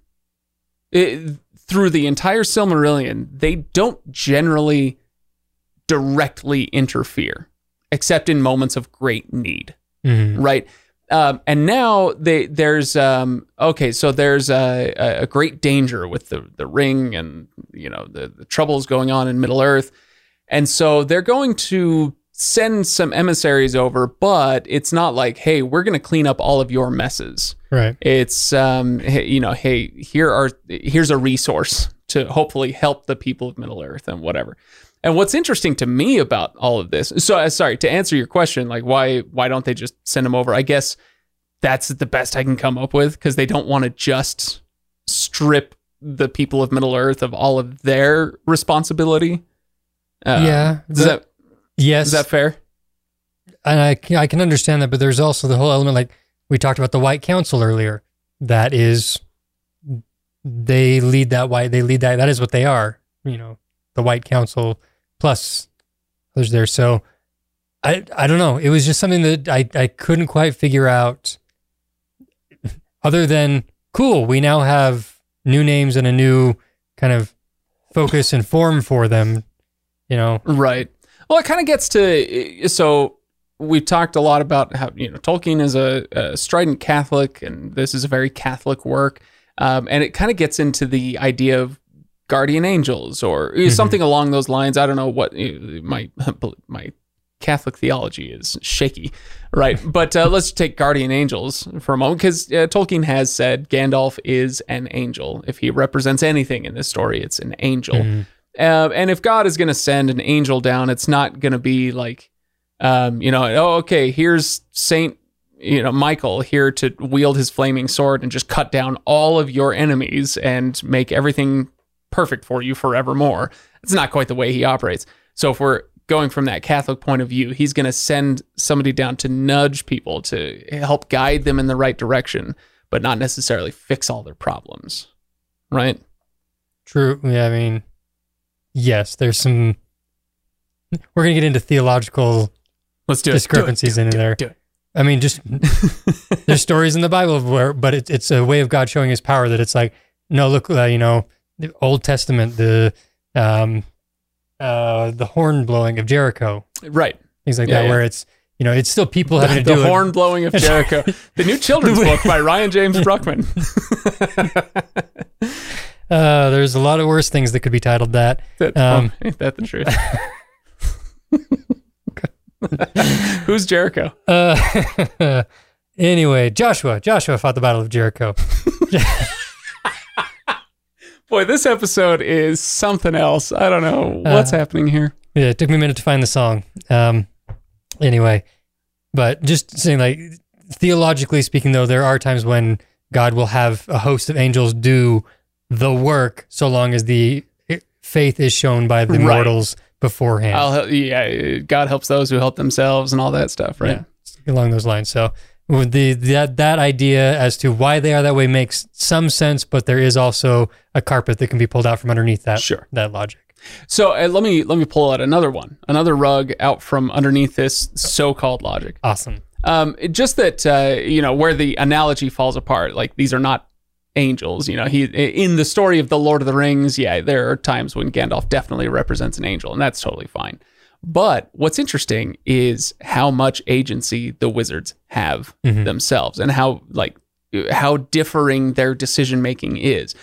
It, through the entire Silmarillion, they don't generally directly interfere, except in moments of great need, Mhm. right? Um, and now they there's um, okay, so there's a, a- a great danger with the the ring and you know the, the troubles going on in Middle Earth, and so they're going to send some emissaries over, but it's not like hey, we're going to clean up all of your messes Right. it's um hey, you know hey here are here's a resource to hopefully help the people of middle earth and whatever and what's interesting to me about all of this so uh, sorry to answer your question like why why don't they just send them over i guess that's the best i can come up with because they don't want to just strip the people of middle earth of all of their responsibility uh, yeah. is that yes. is that fair and I can, I can understand that, but there's also the whole element like we talked about the White Council earlier. That is, they lead that white. They lead that. That is what they are. You know, the White Council plus others there. So I I don't know. It was just something that I I couldn't quite figure out. Other than cool, we now have new names and a new kind of focus and form for them. You know, Right. Well, it kind of gets to so we've talked a lot about how you know Tolkien is a, a strident Catholic, and this is a very Catholic work, um, and it kind of gets into the idea of guardian angels or something along those lines. I don't know what my my Catholic theology is shaky, right? but uh, let's take guardian angels for a moment because uh, Tolkien has said Gandalf is an angel. If he represents anything in this story, it's an angel. Uh, and if God is going to send an angel down, it's not going to be like, um, you know, oh, okay, here's Saint, you know, Michael here to wield his flaming sword and just cut down all of your enemies and make everything perfect for you forevermore. It's not quite the way he operates. So if we're going from that Catholic point of view, he's going to send somebody down to nudge people to help guide them in the right direction, but not necessarily fix all their problems. Right? True. Yeah, I mean, yes, there's some. We're gonna get into theological Let's do it. discrepancies Do it, in do it, there. do it. I mean, just there's stories in the Bible where, but it, it's a way of God showing His power. That it's like, no, look, uh, you know, the Old Testament, the um, uh, the horn blowing of Jericho, Right. things like Yeah, that, yeah. where it's you know, it's still people having to the do it. The horn blowing of Jericho, the new children's book by Ryan James Bruckman. Uh, there's a lot of worse things that could be titled that. That, Um, oh, ain't that the truth? Who's Jericho? Uh, anyway, Joshua, Joshua fought the Battle of Jericho. Boy, this episode is something else. I don't know what's Uh, happening here. Yeah, it took me a minute to find the song. Um, anyway, but just saying, like theologically speaking, though, there are times when God will have a host of angels do the work, so long as the faith is shown by the Right. mortals beforehand, I'll help, yeah, God helps those who help themselves and all that stuff, right? Yeah, along those lines. So with the that that idea as to why they are that way makes some sense, but there is also a carpet that can be pulled out from underneath that Sure. that logic. So uh, let me let me pull out another one, another rug out from underneath this so-called logic. Awesome. Um, just that uh, you know where the analogy falls apart. Like these are not angels. You know, he in the story of the Lord of the Rings. Yeah, there are times when Gandalf definitely represents an angel, and that's totally fine. But what's interesting is how much agency the wizards have mm-hmm. themselves, and how like how differing their decision making is.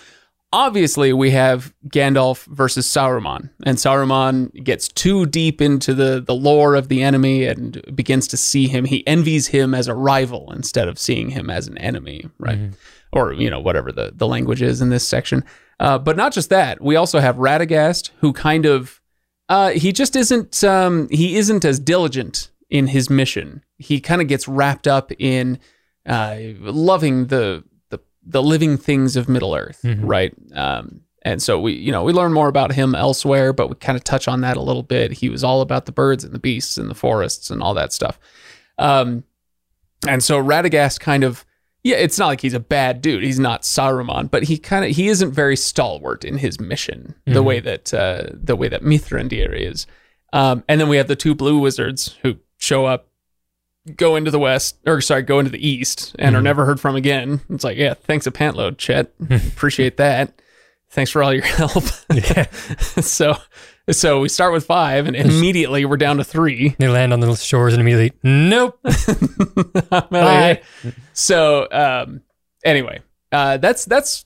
Obviously, we have Gandalf versus Saruman, and Saruman gets too deep into the, the lore of the enemy and begins to see him. He envies him as a rival instead of seeing him as an enemy, right? Mm-hmm. Or, you know, whatever the, the language is in this section. Uh, but not just that, we also have Radagast, who kind of uh, he just isn't um, he isn't as diligent in his mission. He kind of gets wrapped up in uh, loving the, the the living things of Middle Earth, right? Um, and so we you know we learn more about him elsewhere, but we kind of touch on that a little bit. He was all about the birds and the beasts and the forests and all that stuff. Um, and so Radagast kind of yeah, it's not like he's a bad dude. He's not Saruman, but he kind of he isn't very stalwart in his mission the way that uh, the way that Mithrandir is. Um, and then we have the two blue wizards who show up, go into the west, or sorry, go into the east, and are never heard from again. It's like, yeah, thanks a pantload, Chet. Appreciate that. thanks for all your help. Yeah. so, so we start with five, and immediately we're down to three. They land on the shores and immediately, nope. Bye. So, um, anyway, uh, that's that's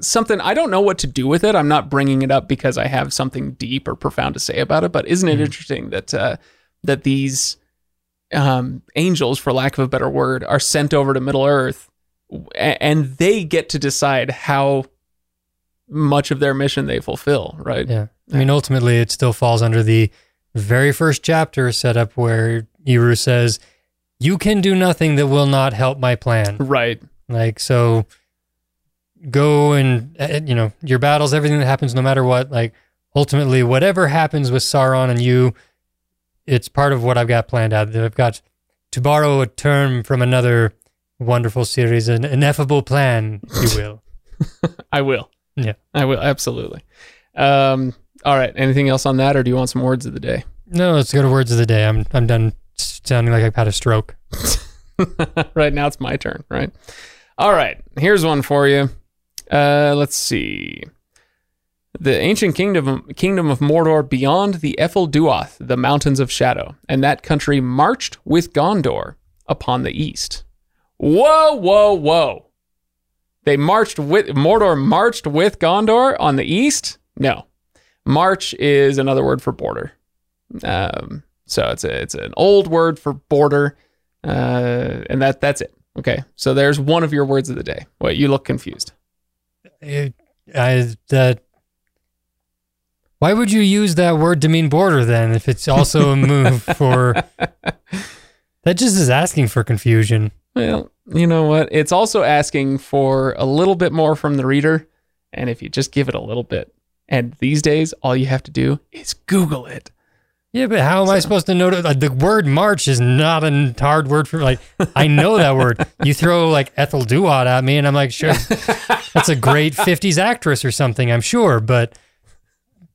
something I don't know what to do with it. I'm not bringing it up because I have something deep or profound to say about it. But isn't it Mhm. interesting that uh, that these um, angels, for lack of a better word, are sent over to Middle Earth, and they get to decide how much of their mission they fulfill. Right? Yeah. I mean, ultimately, it still falls under the very first chapter setup where Eru says, You can do nothing that will not help my plan. Right. Like, so go and, uh, you know, your battles, everything that happens, no matter what, like, ultimately, whatever happens with Sauron and you, it's part of what I've got planned out. I've got, to borrow a term from another wonderful series, an ineffable plan, you will. I will. Yeah. I will absolutely. Um, all right. Anything else on that, or do you want some words of the day? no, let's go to words of the day. I'm, I'm done sounding like I've had a stroke. right now, it's my turn. Right. All right. Here's one for you. Uh, let's see. The ancient kingdom kingdom of Mordor beyond the Ephel Dúath, the mountains of shadow, and that country marched with Gondor upon the east. Whoa, whoa, whoa! They marched with Mordor marched with Gondor on the east. No, march is another word for border. Um, so it's a it's an old word for border, uh, and that that's it. Okay, so there's one of your words of the day. What you look confused. It, I that. Why would you use that word to mean border then? If it's also a move for that, just is asking for confusion. Well, you know what? It's also asking for a little bit more from the reader, and if you just give it a little bit, and these days all you have to do is Google it. Yeah, but how am I supposed to know that uh, the word March is not a hard word for like? I know that word. You throw like Ethel Duat at me, and I'm like, sure, that's a great '50s actress or something. I'm sure, but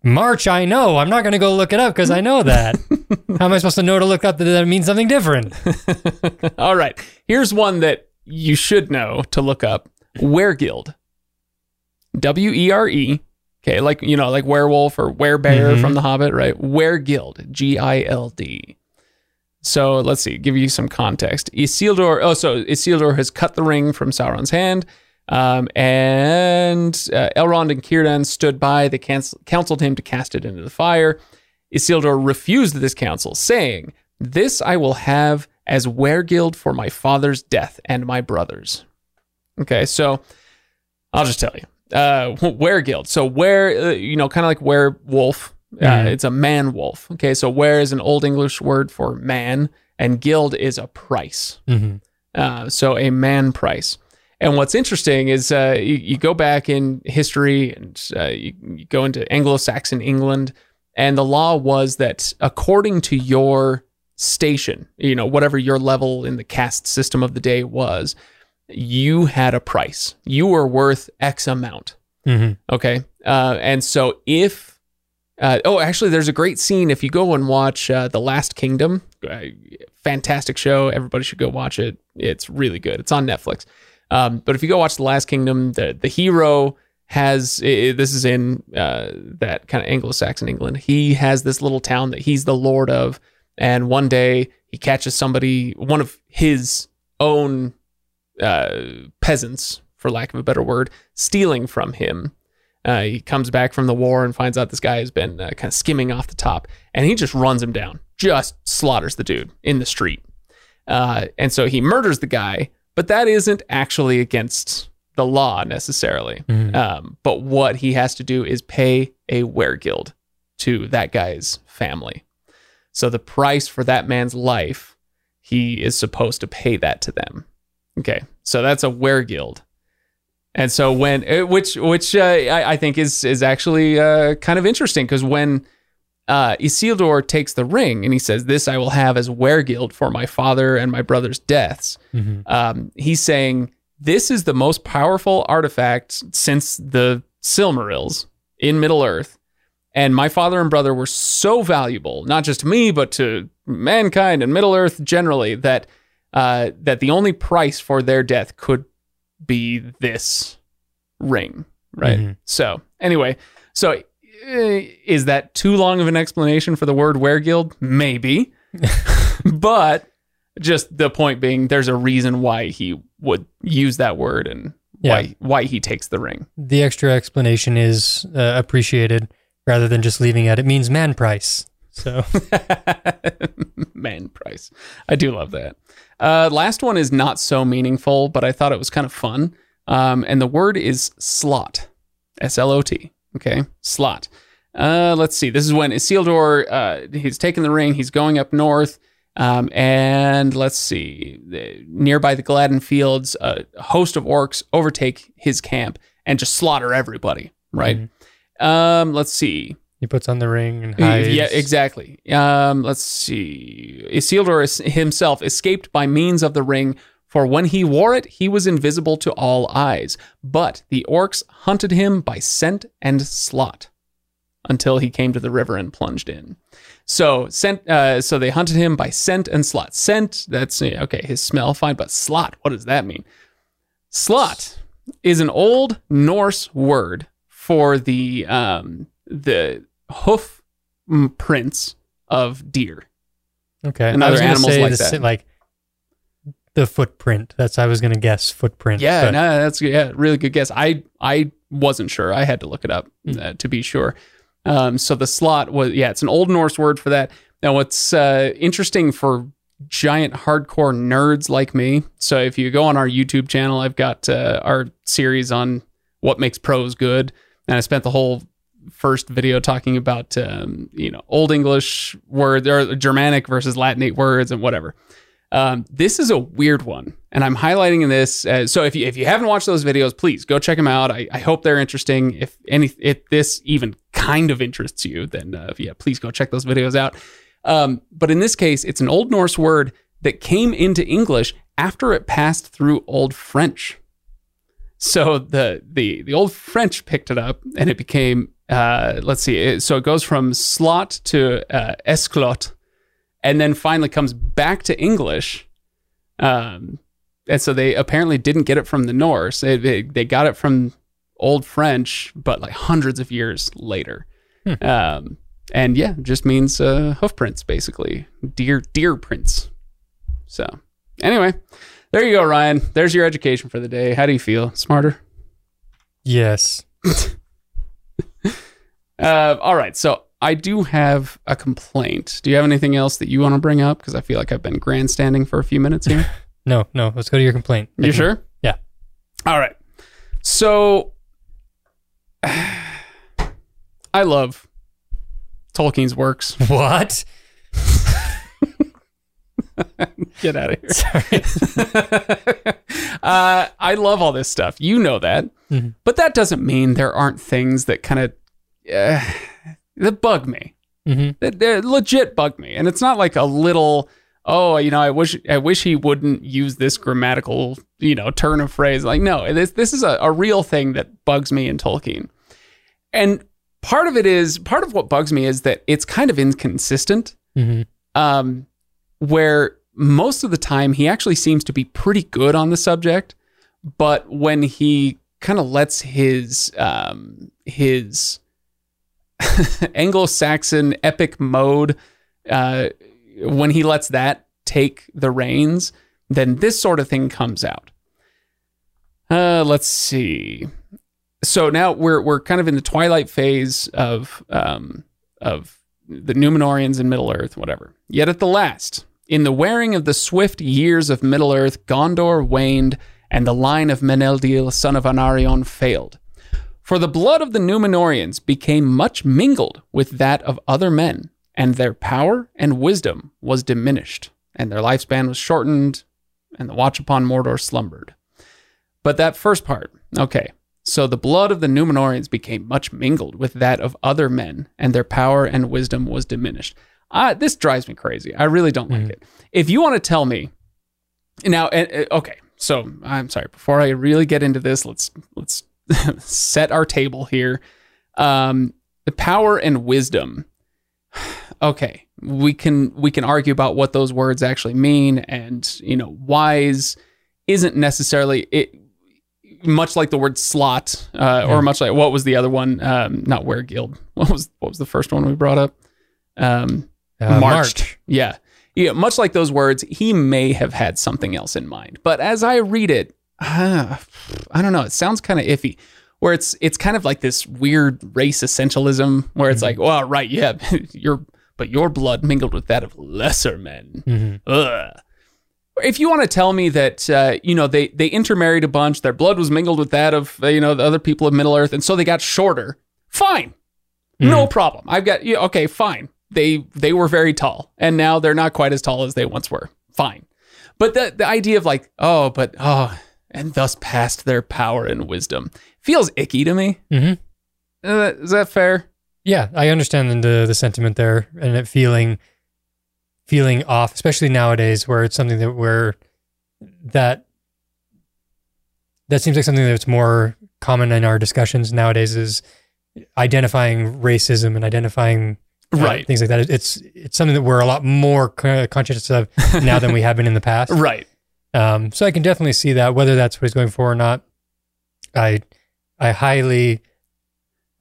March, I know. I'm not going to go look it up because I know that. how am I supposed to know to look up that that means something different? All right, here's one that you should know to look up: Weregild. W e r e. Okay, like you know, like werewolf or werebear Mhm. from The Hobbit, right? Weregild, G I L D. So let's see, give you some context. Isildur. Oh, so Isildur has cut the ring from Sauron's hand, um, and uh, Elrond and Círdan stood by. They cancel- counseled him to cast it into the fire. Isildur refused this counsel, saying, "This I will have as weregild for my father's death and my brothers." Okay, so I'll just tell you, uh, weregild. So where, uh, you know, kind of like werewolf. Uh, Mhm. It's a man wolf. Okay, so where is an old English word for man, and guild is a price. hmm Uh, so a man price. And what's interesting is uh, you, you go back in history and uh, you, you go into Anglo-Saxon England, and the law was that according to your station, you know, whatever your level in the caste system of the day was, you had a price. You were worth X amount. hmm Okay. Uh, and so if, uh, oh, actually, there's a great scene. If you go and watch uh, The Last Kingdom, uh, fantastic show. Everybody should go watch it. It's really good. It's on Netflix. Um, but if you go watch The Last Kingdom, the, the hero has, i- i- this is in uh, that kind of Anglo Saxon England. He has this little town that he's the lord of. And one day he catches somebody, one of his own uh, peasants, for lack of a better word, stealing from him. Uh, he comes back from the war and finds out this guy has been uh, kind of skimming off the top, and he just runs him down, just slaughters the dude in the street. Uh, and so he murders the guy, but that isn't actually against the law necessarily. Mhm. Um, but what he has to do is pay a weregild to that guy's family. So the price for that man's life, he is supposed to pay that to them. Okay, so that's a weregild. And so when uh, which which uh, I, I think is is actually uh, kind of interesting because when uh, Isildur takes the ring and he says, "This I will have as weregild for my father and my brother's deaths," hmm um, he's saying this is the most powerful artifact since the Silmarils in Middle Earth. And my father and brother were so valuable, not just to me, but to mankind and Middle Earth generally, that uh, that the only price for their death could be this ring, right? Mhm. So anyway, so is that too long of an explanation for the word weregild? Maybe, but just the point being, there's a reason why he would use that word and Yeah. why why he takes the ring. The extra explanation is uh, appreciated rather than just leaving it. It means man price. So Man price. I do love that. Uh, last one is not so meaningful, but I thought it was kind of fun. Um, and the word is slot. S L O T. Okay. Slot. Uh, let's see. This is when Isildur, uh, he's taking the ring, he's going up north. Um, and let's see. The, nearby the Gladden Fields, a host of orcs overtake his camp and just slaughter everybody, right? Um, let's see. he puts on the ring and hides. Yeah, exactly. Um, let's see. Isildur is- himself escaped by means of the ring, for when he wore it, he was invisible to all eyes. But the orcs hunted him by scent and slot until he came to the river and plunged in. So scent. Uh, so they hunted him by scent and slot. Scent. That's okay. His smell fine, but slot. What does that mean? Slot is an old Norse word for the um, the hoof mm, prints of deer. Okay. and I other animals say like that. like the footprint. That's I was gonna guess footprint. Yeah, but- no, that's yeah, really good guess. I I wasn't sure. I had to look it up Hmm. uh, to be sure. Um, so the slot was yeah, it's an old Norse word for that. Now what's uh, interesting for giant hardcore nerds like me. So if you go on our YouTube channel, I've got uh, our series on what makes prose good, and I spent the whole first video talking about um, you know old English words or Germanic versus Latinate words and whatever. Um, this is a weird one, and I'm highlighting in this. Uh, so if you if you haven't watched those videos, please go check them out. I, I hope they're interesting. If any if this even kind of interests you, then uh, yeah, please go check those videos out. Um, but in this case, it's an Old Norse word that came into English after it passed through Old French. So the the the Old French picked it up, and it became uh, let's see. It, so it goes from slot to uh, esclot, and then finally comes back to English. Um, and so they apparently didn't get it from the Norse. They, they, they got it from Old French, but like hundreds of years later. Um, and yeah, just means uh, hoof prints, basically deer deer prints. So anyway, there you go, Ryan. There's your education for the day. How do you feel? Smarter? Yes. Uh, all right. So I do have a complaint. Do you have anything else that you want to bring up? Because I feel like I've been grandstanding for a few minutes here. No, no. Let's go to your complaint. You sure? Yeah. All right. So I love Tolkien's works. What? Get out of here. Sorry. uh, I love all this stuff. You know that. Mhm. But that doesn't mean there aren't things that kind of uh, that bug me. hmm That they legit bug me. And it's not like a little oh, you know, I wish I wish he wouldn't use this grammatical, you know, turn of phrase. Like no, this this is a, a real thing that bugs me in Tolkien. And part of it is part of what bugs me is that it's kind of inconsistent hmm um, where most of the time he actually seems to be pretty good on the subject, but when he kind of lets his um, his Anglo-Saxon epic mode, uh, when he lets that take the reins, then this sort of thing comes out. Uh, let's see. So now we're we're kind of in the twilight phase of um, of the Numenoreans in Middle Earth, whatever. Yet at the last, in the wearing of the swift years of Middle Earth, Gondor waned, and the line of Meneldil, son of Anarion, failed. For the blood of the Numenoreans became much mingled with that of other men, and their power and wisdom was diminished, and their lifespan was shortened, and the watch upon Mordor slumbered. But that first part, okay. So the blood of the Numenoreans became much mingled with that of other men, and their power and wisdom was diminished. Uh, this drives me crazy. I really don't like it. If you want to tell me now, uh, uh, okay. So I'm sorry. Before I really get into this, let's let's set our table here. Um, the power and wisdom. Okay, we can we can argue about what those words actually mean, and you know, wise isn't necessarily it much like the word slot, uh, or much like what was the other one? Um, not where guild. What was what was the first one we brought up? Um, Uh, marched. March. Yeah. Yeah. Much like those words, he may have had something else in mind. But as I read it, I don't know. It sounds kind of iffy. Where it's it's kind of like this weird race essentialism, where it's like, well, right, yeah, your but your blood mingled with that of lesser men. Mhm. Ugh. If you want to tell me that uh, you know they they intermarried a bunch, their blood was mingled with that of you know the other people of Middle Earth, and so they got shorter. Fine, no problem. I've got yeah, okay, fine. They they were very tall, and now they're not quite as tall as they once were. Fine, but the the idea of like oh, but oh, and thus passed their power and wisdom feels icky to me. Mhm. Uh, is that fair? Yeah, I understand the the sentiment there and it feeling feeling off, especially nowadays where it's something that where that that seems like something that's more common in our discussions nowadays is identifying racism and identifying uh, Right. things like that. It's it's something that we're a lot more conscious of now than we have been in the past. Right. Um, so I can definitely see that. Whether that's what he's going for or not, I I highly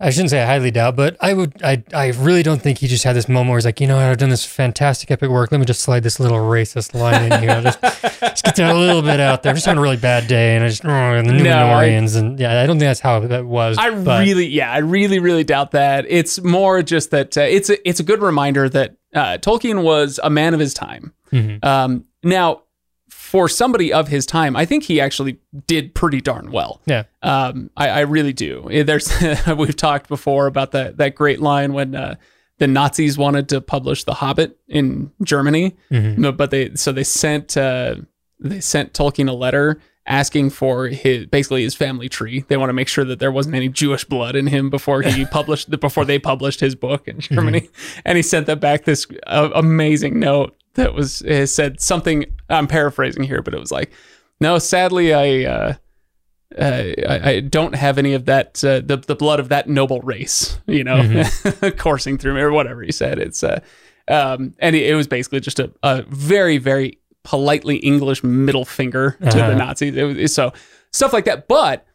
I shouldn't say I highly doubt, but I would I I really don't think he just had this moment where he's like, you know, what, I've done this fantastic epic work. Let me just slide this little racist line in here. Just, just get that a little bit out there. I'm just having a really bad day, and I just oh, and the No, I- and yeah, I don't think that's how that was. I but- really, yeah, I really, really doubt that. It's more just that uh, it's a, it's a good reminder that uh, Tolkien was a man of his time. Mhm. Um, now, for somebody of his time, I think he actually did pretty darn well. yeah. Um, I, I really do. Eh, There's we've talked before about that that great line when uh, the Nazis wanted to publish The Hobbit in Germany, Mhm. no, but they so they sent uh, they sent Tolkien a letter asking for his basically his family tree. They want to make sure that there wasn't any Jewish blood in him before he published before they published his book in Germany. And he sent them back this uh, amazing note that was said something. I'm paraphrasing here, but it was like, no, sadly, I. Uh, I, I don't have any of that uh, the the blood of that noble race, you know, coursing through me or whatever he said. It's uh, um, and it, it was basically just a, a very very politely English middle finger to the Uh-huh. Nazis. It was, so stuff like that, but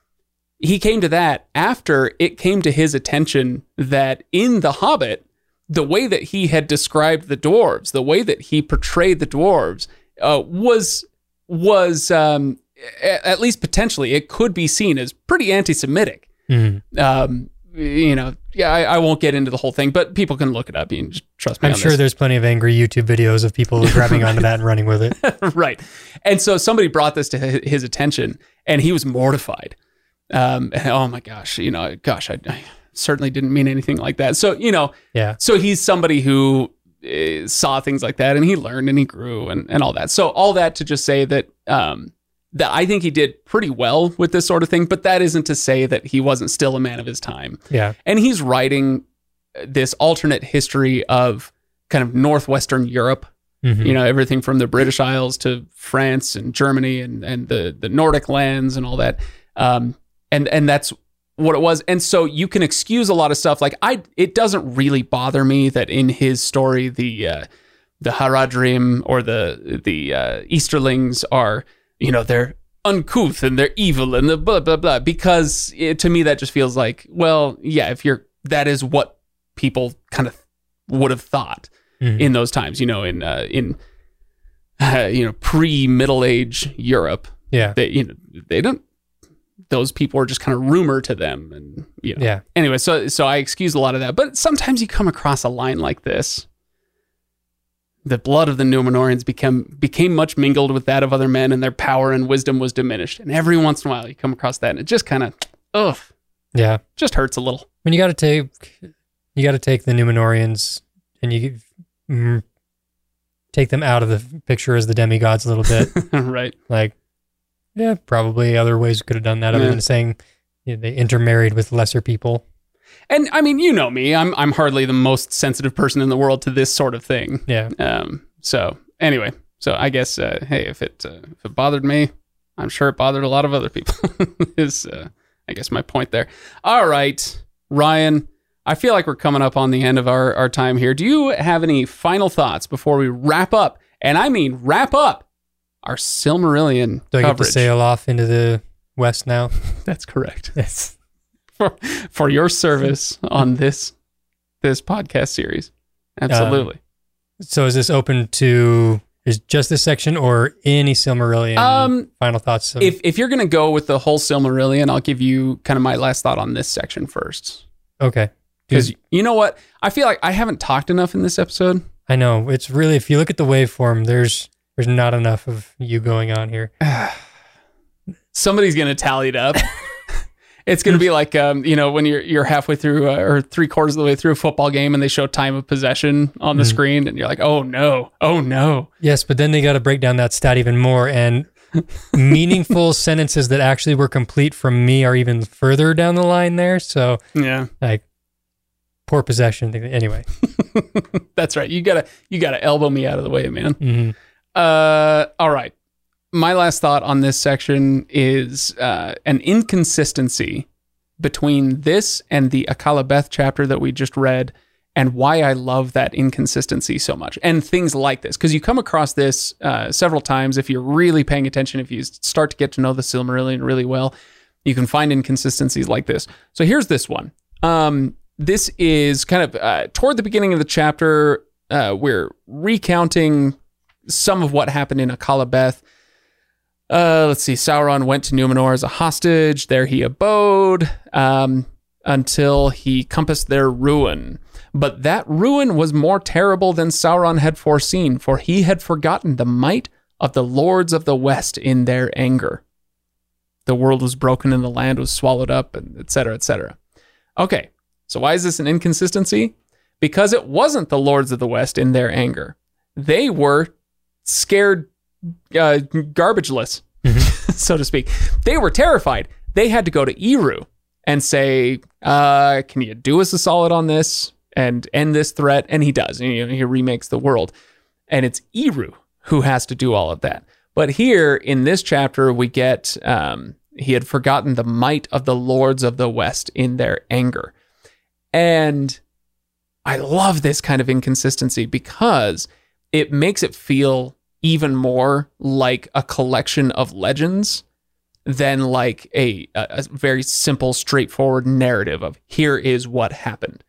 he came to that after it came to his attention that in The Hobbit, the way that he had described the dwarves, the way that he portrayed the dwarves, uh, was was um, a- at least potentially it could be seen as pretty anti-Semitic. Mhm. Um, you know, yeah, I, I won't get into the whole thing, but people can look it up. You can just trust me. I'm sure this. there's plenty of angry YouTube videos of people grabbing onto that and running with it. right. And so somebody brought this to his attention, and he was mortified. Um, oh my gosh, you know, gosh, I, I certainly didn't mean anything like that. So you know, Yeah. so he's somebody who saw things like that, and he learned and he grew and and all that. So all that to just say that um, that I think he did pretty well with this sort of thing, but that isn't to say that he wasn't still a man of his time Yeah. and he's writing this alternate history of kind of northwestern Europe. Mhm. You know, everything from the British Isles to France and Germany and and the the Nordic lands and all that. Um, and and that's what it was. And so you can excuse a lot of stuff. Like I, it doesn't really bother me that in his story the uh, the Haradrim or the the uh, Easterlings are you know they're uncouth and they're evil and the blah blah blah because it, to me that just feels like well yeah if you're that is what people kind of would have thought Mhm. in those times you know in uh, in uh, you know pre middle age Europe Yeah. they you know they don't those people are just kind of rumor to them and you know Yeah. anyway so so i excuse a lot of that but sometimes you come across a line like this the blood of the Numenoreans became became much mingled with that of other men, and their power and wisdom was diminished. And every once in a while, you come across that, and it just kind of, ugh, Yeah. just hurts a little. I mean, you got to take, you got to take the Numenoreans and you mm, take them out of the picture as the demigods a little bit. right? like, yeah, probably other ways we could have done that other Yeah. than saying you know, they intermarried with lesser people. And I mean, you know me, I'm I'm hardly the most sensitive person in the world to this sort of thing. Yeah. Um. So anyway, so I guess uh, hey, if it uh, if it bothered me, I'm sure it bothered a lot of other people. Is uh, I guess my point there. All right, Ryan. I feel like we're coming up on the end of our, our time here. Do you have any final thoughts before we wrap up? And I mean wrap up our Silmarillion Do I get to sail off into the West now. That's correct. Yes. For for your service on this this podcast series. Absolutely. So is this open to is just this section or any Silmarillion Um, final thoughts? Of, if if you're gonna go with the whole Silmarillion, I'll give you kind of my last thought on this section first. okay. Because you know what? I feel like I haven't talked enough in this episode. I know it's really if you look at the waveform, there's there's not enough of you going on here. Somebody's gonna tally it up. it's gonna be like um, you know when you're you're halfway through uh, or three quarters of the way through a football game and they show time of possession on the Mhm. screen and you're like, oh no, oh no. Yes, but then they got to break down that stat even more and meaningful sentences that actually were complete from me are even further down the line there. So Yeah, like poor possession. Anyway. that's right. You gotta you gotta elbow me out of the way, man. hmm Uh, all right. My last thought on this section is uh, an inconsistency between this and the Akallabêth chapter that we just read, and why I love that inconsistency so much, and things like this, because you come across this uh, several times if you're really paying attention. If you start to get to know the Silmarillion really well, you can find inconsistencies like this. So here's this one. Um, this is kind of uh, toward the beginning of the chapter. Uh, we're recounting some of what happened in Akallabêth. Uh, let's see. Sauron went to Numenor as a hostage. There he abode um, until he compassed their ruin. But that ruin was more terrible than Sauron had foreseen, for he had forgotten the might of the lords of the West in their anger. The world was broken and the land was swallowed up, etc. cetera, et cetera. Okay, so why is this an inconsistency? Because it wasn't the lords of the West in their anger. They were scared, uh, garbageless, so to speak. They were terrified. They had to go to Eru and say, uh, "Can you do us a solid on this and end this threat?" And he does. And, you know, he remakes the world, and it's Eru who has to do all of that. But here in this chapter, we get um, he had forgotten the might of the lords of the West in their anger, and I love this kind of inconsistency because it makes it feel even more like a collection of legends than like a, a, very simple, straightforward narrative of here is what happened.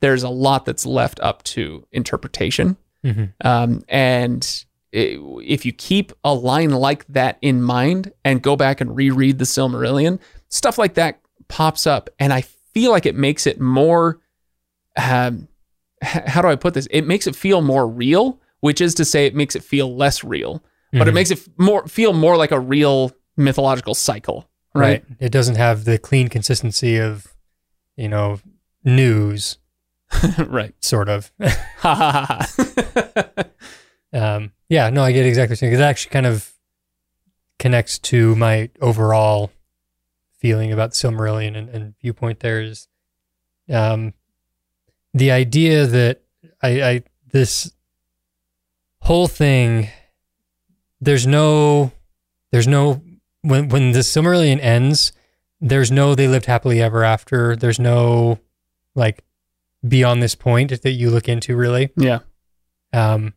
There's a lot that's left up to interpretation. hmm Um, and i if you keep a line like that in mind and go back and reread the Silmarillion, stuff like that pops up. And I feel like it makes it more, um, how do I put this? It makes it feel more real, which is to say, it makes it feel less real, but it Mhm. makes it more feel more like a real mythological cycle, right? It doesn't have the clean consistency of, you know, news, right. sort of. Ha ha ha. ha. um, yeah, no, I get exactly what you're saying. 'cause It actually kind of connects to my overall feeling about the Silmarillion and, and viewpoint there is um, the idea that I, I this whole thing there's no there's no when when the Silmarillion ends there's no they lived happily ever after there's no like beyond this point that you look into really yeah. um,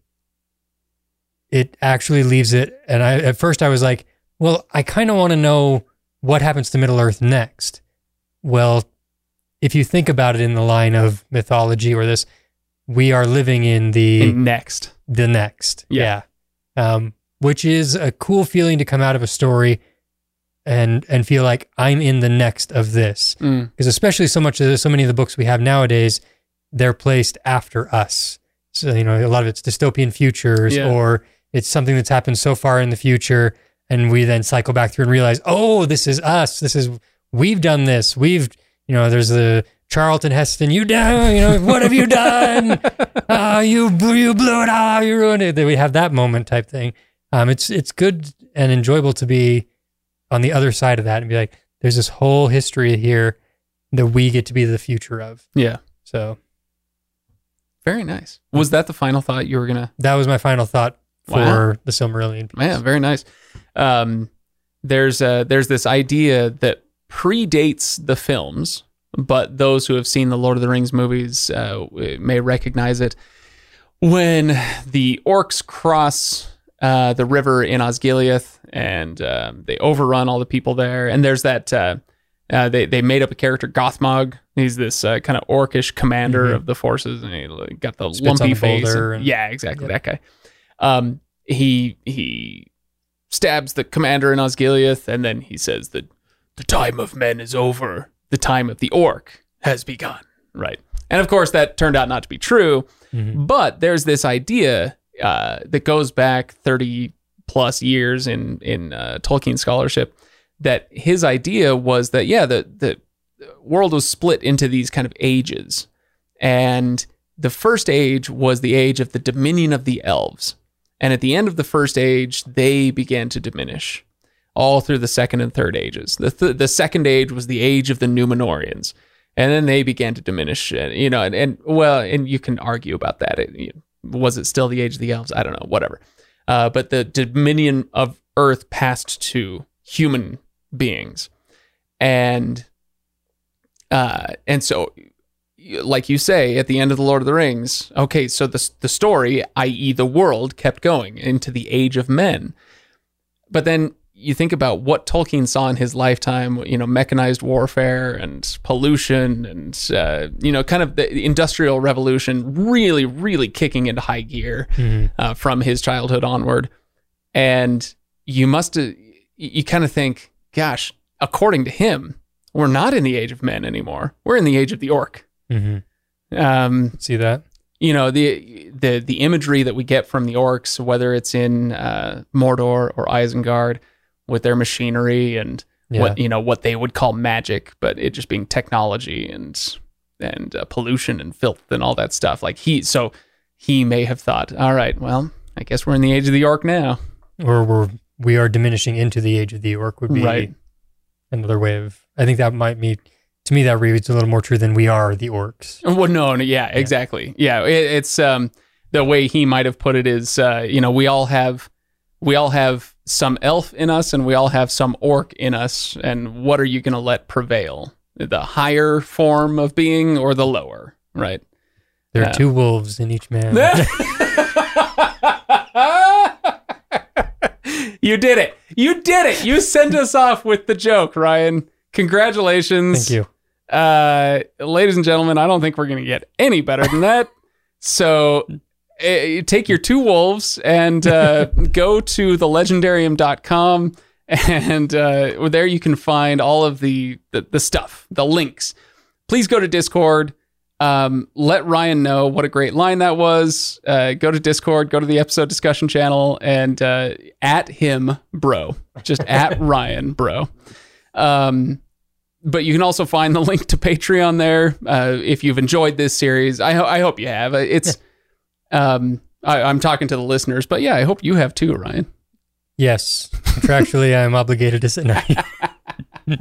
it actually leaves it. And I at first I was like, well, I kind of want to know what happens to Middle Earth next. Well, if you think about it in the line of mythology or this, we are living in the And next. the next. Yeah. Yeah. Um, which is a cool feeling to come out of a story and and feel like I'm in the next of this Mm. because especially so much of so many of the books we have nowadays they're placed after us so you know a lot of it's dystopian futures Yeah. or it's something that's happened so far in the future and we then cycle back through and realize oh this is us this is we've done this we've you know there's the Charlton Heston you done you know what have you done oh you you blew it out you ruined it Then we have that moment type thing um it's it's good and enjoyable to be on the other side of that and be like there's this whole history here that we get to be the future of. Yeah. So Very nice. Was that the final thought you were gonna? that was my final thought for Wow. the Silmarillion. Piece. Yeah, very nice. Um, there's uh, there's this idea that predates the films, but those who have seen the Lord of the Rings movies uh, may recognize it. When the orcs cross uh, the river in Osgiliath, and um, they overrun all the people there. And there's that uh, uh, they they made up a character Gothmog. He's this uh, kind of orcish commander Mhm. of the forces, and he got the Spits lumpy the face. and- yeah, exactly Yep. that guy. Um, he he stabs the commander in Osgiliath, and then he says that the time of men is over. The time of the orc has begun. Right. And of course, that turned out not to be true. Mhm. But there's this idea uh, that goes back 30 plus years in in uh, Tolkien scholarship that his idea was that yeah, the the world was split into these kind of ages, and the first age was the age of the dominion of the elves, and at the end of the first age, they began to diminish. All through the second and third ages. The th- the second age was the age of the Numenoreans, and then they began to diminish. You know, and, and well, and you can argue about that. It, was it still the age of the elves? I don't know. Whatever. Uh, but the dominion of Earth passed to human beings, and uh, and so, like you say, at the end of the Lord of the Rings, okay, so the the story, i.e., the world, kept going into the age of men, but then you think about what Tolkien saw in his lifetime, you know, mechanized warfare and pollution and, uh, you know, kind of the industrial revolution really, really kicking into high gear Mhm. uh, from his childhood onward. And you must, uh, you kind of think, gosh, according to him, we're not in the age of men anymore. We're in the age of the orc. Mhm. Um, See that? you know the the the imagery that we get from the orcs, whether it's in uh, Mordor or Isengard, with their machinery and Yeah. what you know what they would call magic, but it just being technology and and uh, pollution and filth and all that stuff. Like he, so he may have thought, all right, well, I guess we're in the age of the orc now, Or we're we are diminishing into the age of the orc would be Right. another way of. I think that might be to me that reads a little more true than we are the orcs. Well, no, no yeah, exactly. Yeah, it, it's um the way he might have put it is, uh, you know, we all have we all have some elf in us, and we all have some orc in us, and what are you going to let prevail? The higher form of being or the lower, right? There are two wolves in each man. you did it. You did it. You sent us off with the joke, Ryan. Congratulations. Thank you. Uh, ladies and gentlemen, I don't think we're going to get any better than that. So uh, take your two wolves and uh, go to thelegendarium.com and uh, there you can find all of the, the, the stuff, the links. Please go to Discord. Um, let Ryan know what a great line that was. Uh, go to Discord, go to the episode discussion channel, and uh, at him, bro. Just at Ryan, bro. Um, but you can also find the link to Patreon there uh, if you've enjoyed this series. I, ho- I hope you have. It's um, I, I'm talking to the listeners, but yeah, I hope you have too, Ryan. Yes, contractually, I am obligated to sit no.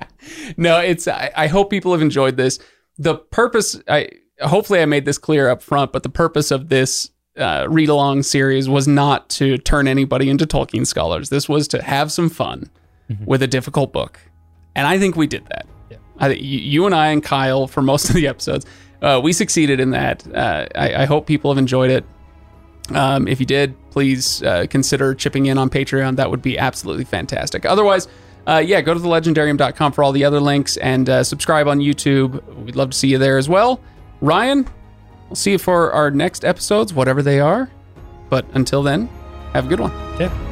no, it's. I, I hope people have enjoyed this. The purpose, I hopefully I made this clear up front, but the purpose of this uh, read along series was not to turn anybody into Tolkien scholars. This was to have some fun with a difficult book, and I think we did that. Yeah. I you and I and Kyle for most of the episodes, uh, we succeeded in that. Uh, I, I hope people have enjoyed it. Um, if you did, please uh, consider chipping in on Patreon. That would be absolutely fantastic. Otherwise, uh, yeah, go to thelegendarium.com for all the other links and uh, subscribe on YouTube. We'd love to see you there as well. Ryan, we'll see you for our next episodes, whatever they are. But until then, have a good one. Yeah.